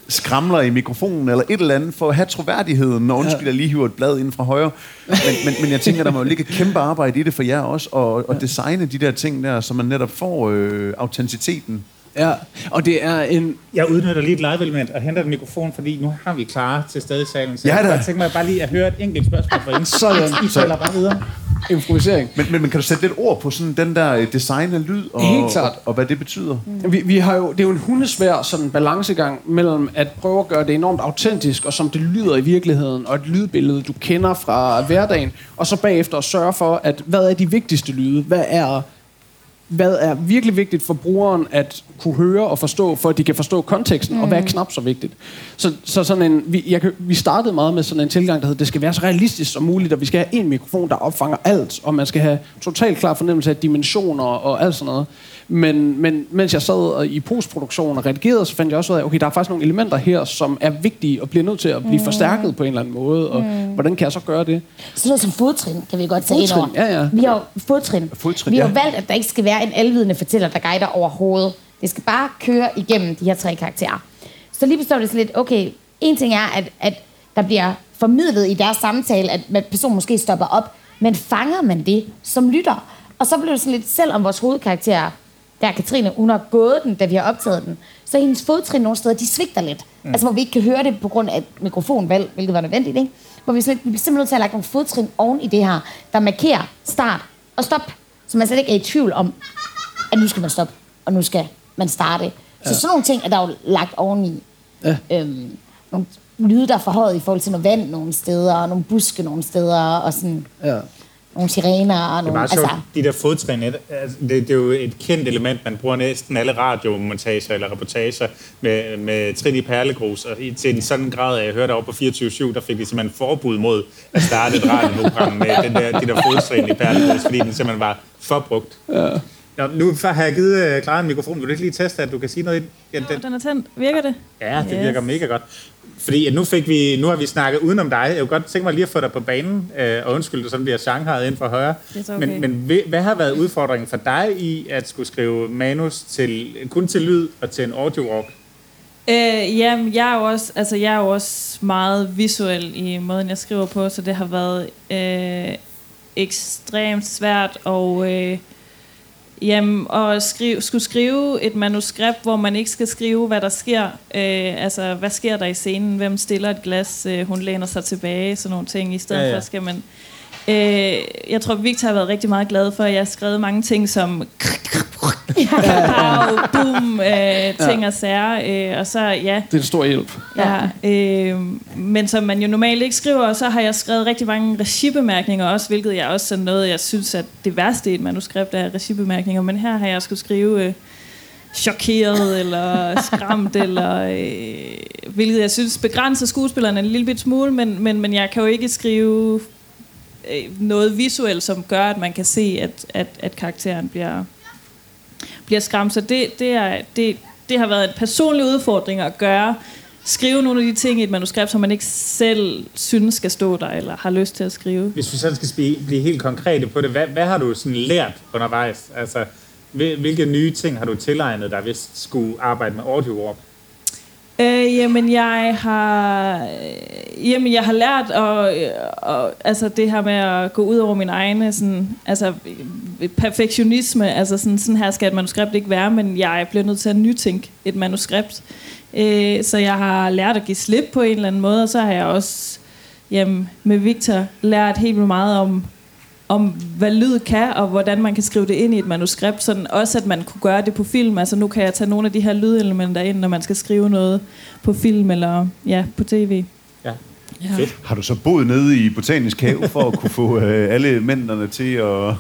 skramler i mikrofonen, eller et eller andet, for at have troværdigheden, når undskyld, jeg lige hiver et blad ind fra højre. Men, men, men jeg tænker, der må jo ligge et kæmpe arbejde i det for jer også, og, og designe de der ting der, så man netop får øh, autenticiteten. Ja, og det er en... Jeg udnytter lige et live-element og henter en mikrofon, fordi nu har vi klar til stede i salen. Så ja, jeg tænker mig bare lige at høre et enkelt spørgsmål fra hende. Sådan. I taler bare videre improvisering. Men, men, men kan du sætte lidt ord på sådan den der øh, design af lyd, og, Helt klart. Og, og hvad det betyder? Mm. Vi, vi har jo, det er jo en hundesvær sådan balancegang mellem at prøve at gøre det enormt autentisk, og som det lyder i virkeligheden, og et lydbillede, du kender fra hverdagen, og så bagefter at sørge for, at hvad er de vigtigste lyde? Hvad er hvad er virkelig vigtigt for brugeren at kunne høre og forstå, for at de kan forstå konteksten, mm. og hvad er mm. knap så vigtigt. Så, så sådan en, vi, jeg, vi startede meget med sådan en tilgang, der hedder, det skal være så realistisk som muligt, og vi skal have en mikrofon, der opfanger alt, og man skal have totalt klar fornemmelse af dimensioner og alt sådan noget. Men, men mens jeg sad i postproduktion og redigerede, så fandt jeg også ud af, okay, der er faktisk nogle elementer her, som er vigtige og bliver nødt til at blive mm. forstærket på en eller anden måde. Og mm. hvordan kan jeg så gøre det? Så noget som fodtrin, kan vi godt tage ind over. Ja, ja. Vi har fodtrin. fodtrin. Vi har ja. valgt, at der ikke skal være en alvidende fortæller, der guider overhovedet. Det skal bare køre igennem de her tre karakterer. Så lige består det så lidt, okay, en ting er, at, at der bliver formidlet i deres samtale, at, personen måske stopper op, men fanger man det som lytter? Og så bliver det sådan lidt, selvom vores hovedkarakter der Katrine, hun har gået den, da vi har optaget den, så hendes fodtrin nogle steder, de svigter lidt. Mm. Altså, hvor vi ikke kan høre det på grund af mikrofonvalg, hvilket var nødvendigt, ikke? Hvor vi, sådan, vi bliver simpelthen nødt til at lægge nogle fodtrin oven i det her, der markerer start og stop, så man slet ikke er i tvivl om, at nu skal man stoppe, og nu skal man starte. Så ja. sådan nogle ting er der jo lagt oveni. Ja. Øhm, nogle lyde, der er forhøjet i forhold til noget vand nogle steder, og nogle buske nogle steder, og sådan... Ja nogle sirener og nogle... Det er altså, de der fodtrin, altså, det, det, er jo et kendt element, man bruger næsten alle radiomontager eller reportager med, med trin i perlegrus, og til en sådan grad, at jeg hørte over på 24-7, der fik de simpelthen forbud mod at starte et radioprogram med den der, de der fodtrin i perlegrus, fordi den simpelthen var forbrugt. Ja. Nå, nu har jeg givet Clara en mikrofon. Vil du ikke lige teste, at du kan sige noget? Ja, den... den er tændt. Virker det? Ja, det yes. virker mega godt. Fordi nu, fik vi, nu har vi snakket udenom dig. Jeg kunne godt tænke mig lige at få dig på banen, øh, og undskyld, du sådan bliver shanghajet ind for højre. Okay. Men, men hvad har været udfordringen for dig i at skulle skrive manus til, kun til lyd og til en audio walk? Øh, jamen, jeg er, jo også, altså, jeg er jo også meget visuel i måden, jeg skriver på, så det har været øh, ekstremt svært og øh, Jamen, at skrive, skulle skrive et manuskript, hvor man ikke skal skrive, hvad der sker. Øh, altså, hvad sker der i scenen? Hvem stiller et glas? Øh, hun læner sig tilbage, sådan nogle ting. I stedet ja, ja. for skal man... Øh, jeg tror, Victor har været rigtig meget glad for, at jeg har skrevet mange ting som pow, boom, øh, ting ja. og sager. Øh, og så, ja. Det er en stor hjælp. Ja, øh, men som man jo normalt ikke skriver, så har jeg skrevet rigtig mange regibemærkninger også, hvilket jeg også er noget, jeg synes, at det værste i et manuskript er regibemærkninger. Men her har jeg skulle skrive... Øh, chokeret eller skræmt, eller, øh, hvilket jeg synes begrænser skuespillerne en lille bit smule, men, men, men jeg kan jo ikke skrive øh, noget visuelt, som gør, at man kan se, at, at, at karakteren bliver, bliver skræmt. Så det, det, er, det, det har været en personlig udfordring at gøre, skrive nogle af de ting i et manuskript, som man ikke selv synes skal stå der, eller har lyst til at skrive. Hvis vi sådan skal blive helt konkrete på det, hvad, hvad har du sådan lært undervejs? Altså, hvilke nye ting har du tilegnet dig, hvis du skulle arbejde med audio warp? Øh, jamen, jeg har, øh, jamen, jeg har lært at, øh, og, altså det her med at gå ud over min egne sådan, altså, øh, perfektionisme. Altså sådan, sådan her skal et manuskript ikke være, men jeg bliver nødt til at nytænke et manuskript. Øh, så jeg har lært at give slip på en eller anden måde, og så har jeg også jamen, med Victor lært helt vildt meget om om hvad lyd kan, og hvordan man kan skrive det ind i et manuskript. Sådan også, at man kunne gøre det på film. Altså nu kan jeg tage nogle af de her lydelementer ind, når man skal skrive noget på film eller ja, på tv. Ja. Ja. Fedt. Har du så boet nede i Botanisk Have for at kunne få øh, alle elementerne til at...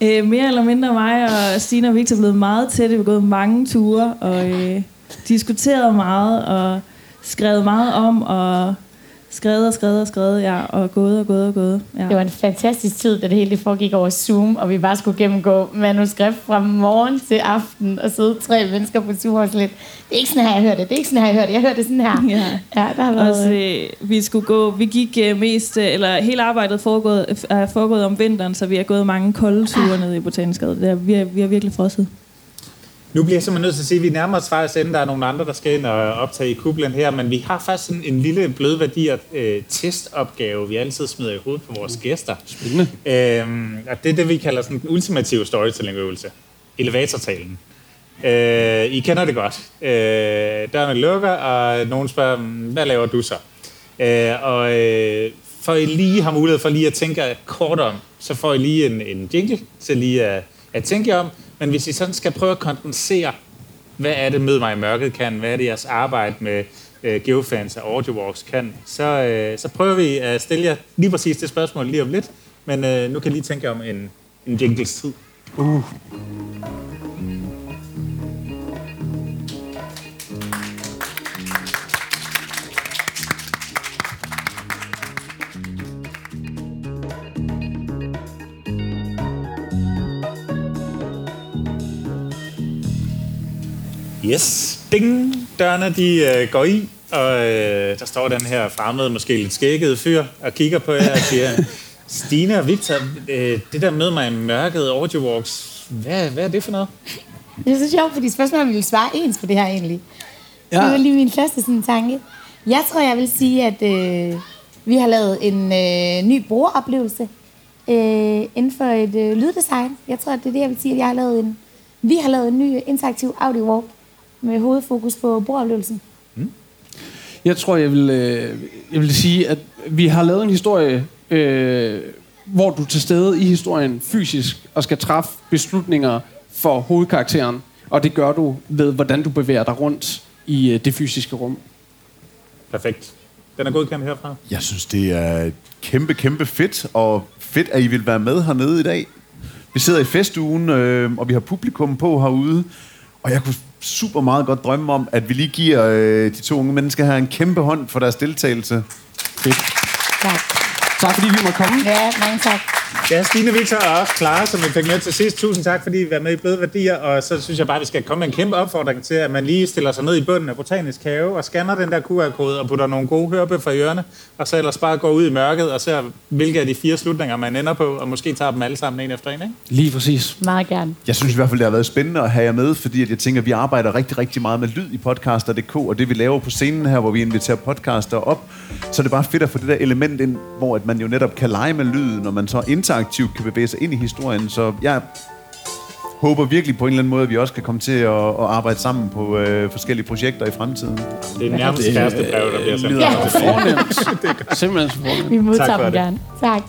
Øh, mere eller mindre mig og Stine og Victor er blevet meget tætte. Vi har gået mange ture og øh, diskuteret meget og skrevet meget om og skrevet og skrevet og skrevet, ja, og gået og gået og gået. Ja. Det var en fantastisk tid, da det hele foregik over Zoom, og vi bare skulle gennemgå manuskript fra morgen til aften, og sidde tre mennesker på Zoom og lidt. Det er ikke sådan her, jeg hørte det. Det er ikke sådan her, jeg hørte det. Jeg hørte det sådan her. Ja, ja der har været... Også, øh, vi skulle gå, vi gik øh, mest, øh, eller hele arbejdet foregået, er foregået om vinteren, så vi har gået mange kolde ture ah. ned i Botanisk Det vi, er, vi har virkelig frosset. Nu bliver jeg simpelthen nødt til at sige, at vi nærmer os faktisk inden der er nogle andre, der skal ind og optage i kublen her, men vi har faktisk en, en lille blødværdi øh, testopgave, vi altid smider i hovedet på vores gæster. Spændende. Øhm, og det er det, vi kalder sådan en ultimativ storytelling-øvelse. Elevatortalen. Øh, I kender det godt. Øh, dørene lukker, og nogen spørger, hvad laver du så? Øh, og øh, for I lige har mulighed for lige at tænke kort om, så får I lige en, en jingle til lige at, at tænke om, men hvis I sådan skal prøve at kondensere, hvad er det Mød mig i mørket kan, hvad er det jeres arbejde med øh, Geofans og Audiowalks kan, så, øh, så prøver vi at stille jer lige præcis det spørgsmål lige om lidt, men øh, nu kan I lige tænke om en, en jingles tid. Uh. Yes. Ding! Dørene de øh, går i, og øh, der står den her fremmede, måske lidt skækkede fyr, og kigger på jer og siger, Stine og Victor, øh, det der med mig i mørket audiowalks, hvad, hvad er det for noget? Det er så sjovt, fordi spørgsmålet ville svare ens på det her egentlig. Ja. Det var lige min første sådan, tanke. Jeg tror, jeg vil sige, at øh, vi har lavet en øh, ny brugeroplevelse øh, inden for et øh, lyddesign. Jeg tror, det er det, jeg vil sige, at jeg har lavet en, vi har lavet en ny interaktiv audio walk med hovedfokus på bordoplevelsen? Mm. Jeg tror, jeg vil, øh, jeg vil sige, at vi har lavet en historie, øh, hvor du er til stede i historien fysisk og skal træffe beslutninger for hovedkarakteren. Og det gør du ved, hvordan du bevæger dig rundt i øh, det fysiske rum. Perfekt. Den er godkendt herfra. Jeg synes, det er kæmpe, kæmpe fedt, og fedt, at I vil være med hernede i dag. Vi sidder i festugen, øh, og vi har publikum på herude, og jeg kunne super meget godt drømme om, at vi lige giver øh, de to unge mennesker her en kæmpe hånd for deres deltagelse. Fedt. Tak. Tak fordi vi må komme. Ja, mange tak. Ja, Stine, Victor og også Clara, som vi fik med til sidst. Tusind tak, fordi I var med i Bløde Værdier. Og så synes jeg bare, at vi skal komme med en kæmpe opfordring til, at man lige stiller sig ned i bunden af Botanisk Have og scanner den der QR-kode og putter nogle gode hørebøffer i ørerne. Og så ellers bare går ud i mørket og ser, hvilke af de fire slutninger man ender på, og måske tager dem alle sammen en efter en, ikke? Lige præcis. Meget gerne. Jeg synes i hvert fald, det har været spændende at have jer med, fordi at jeg tænker, at vi arbejder rigtig, rigtig meget med lyd i podcaster.dk, og det vi laver på scenen her, hvor vi inviterer podcaster op, så er det bare fedt at få det der element ind, hvor at man jo netop kan lege med lyden, når man så interaktivt kan bevæge sig ind i historien. Så jeg håber virkelig på en eller anden måde, at vi også kan komme til at, at arbejde sammen på øh, forskellige projekter i fremtiden. Det er nærmest kæreste brev, der bliver sendt. Ja. fornemt. Simpelthen så fornemt. Vi modtager Tak for dem det. gerne. Tak.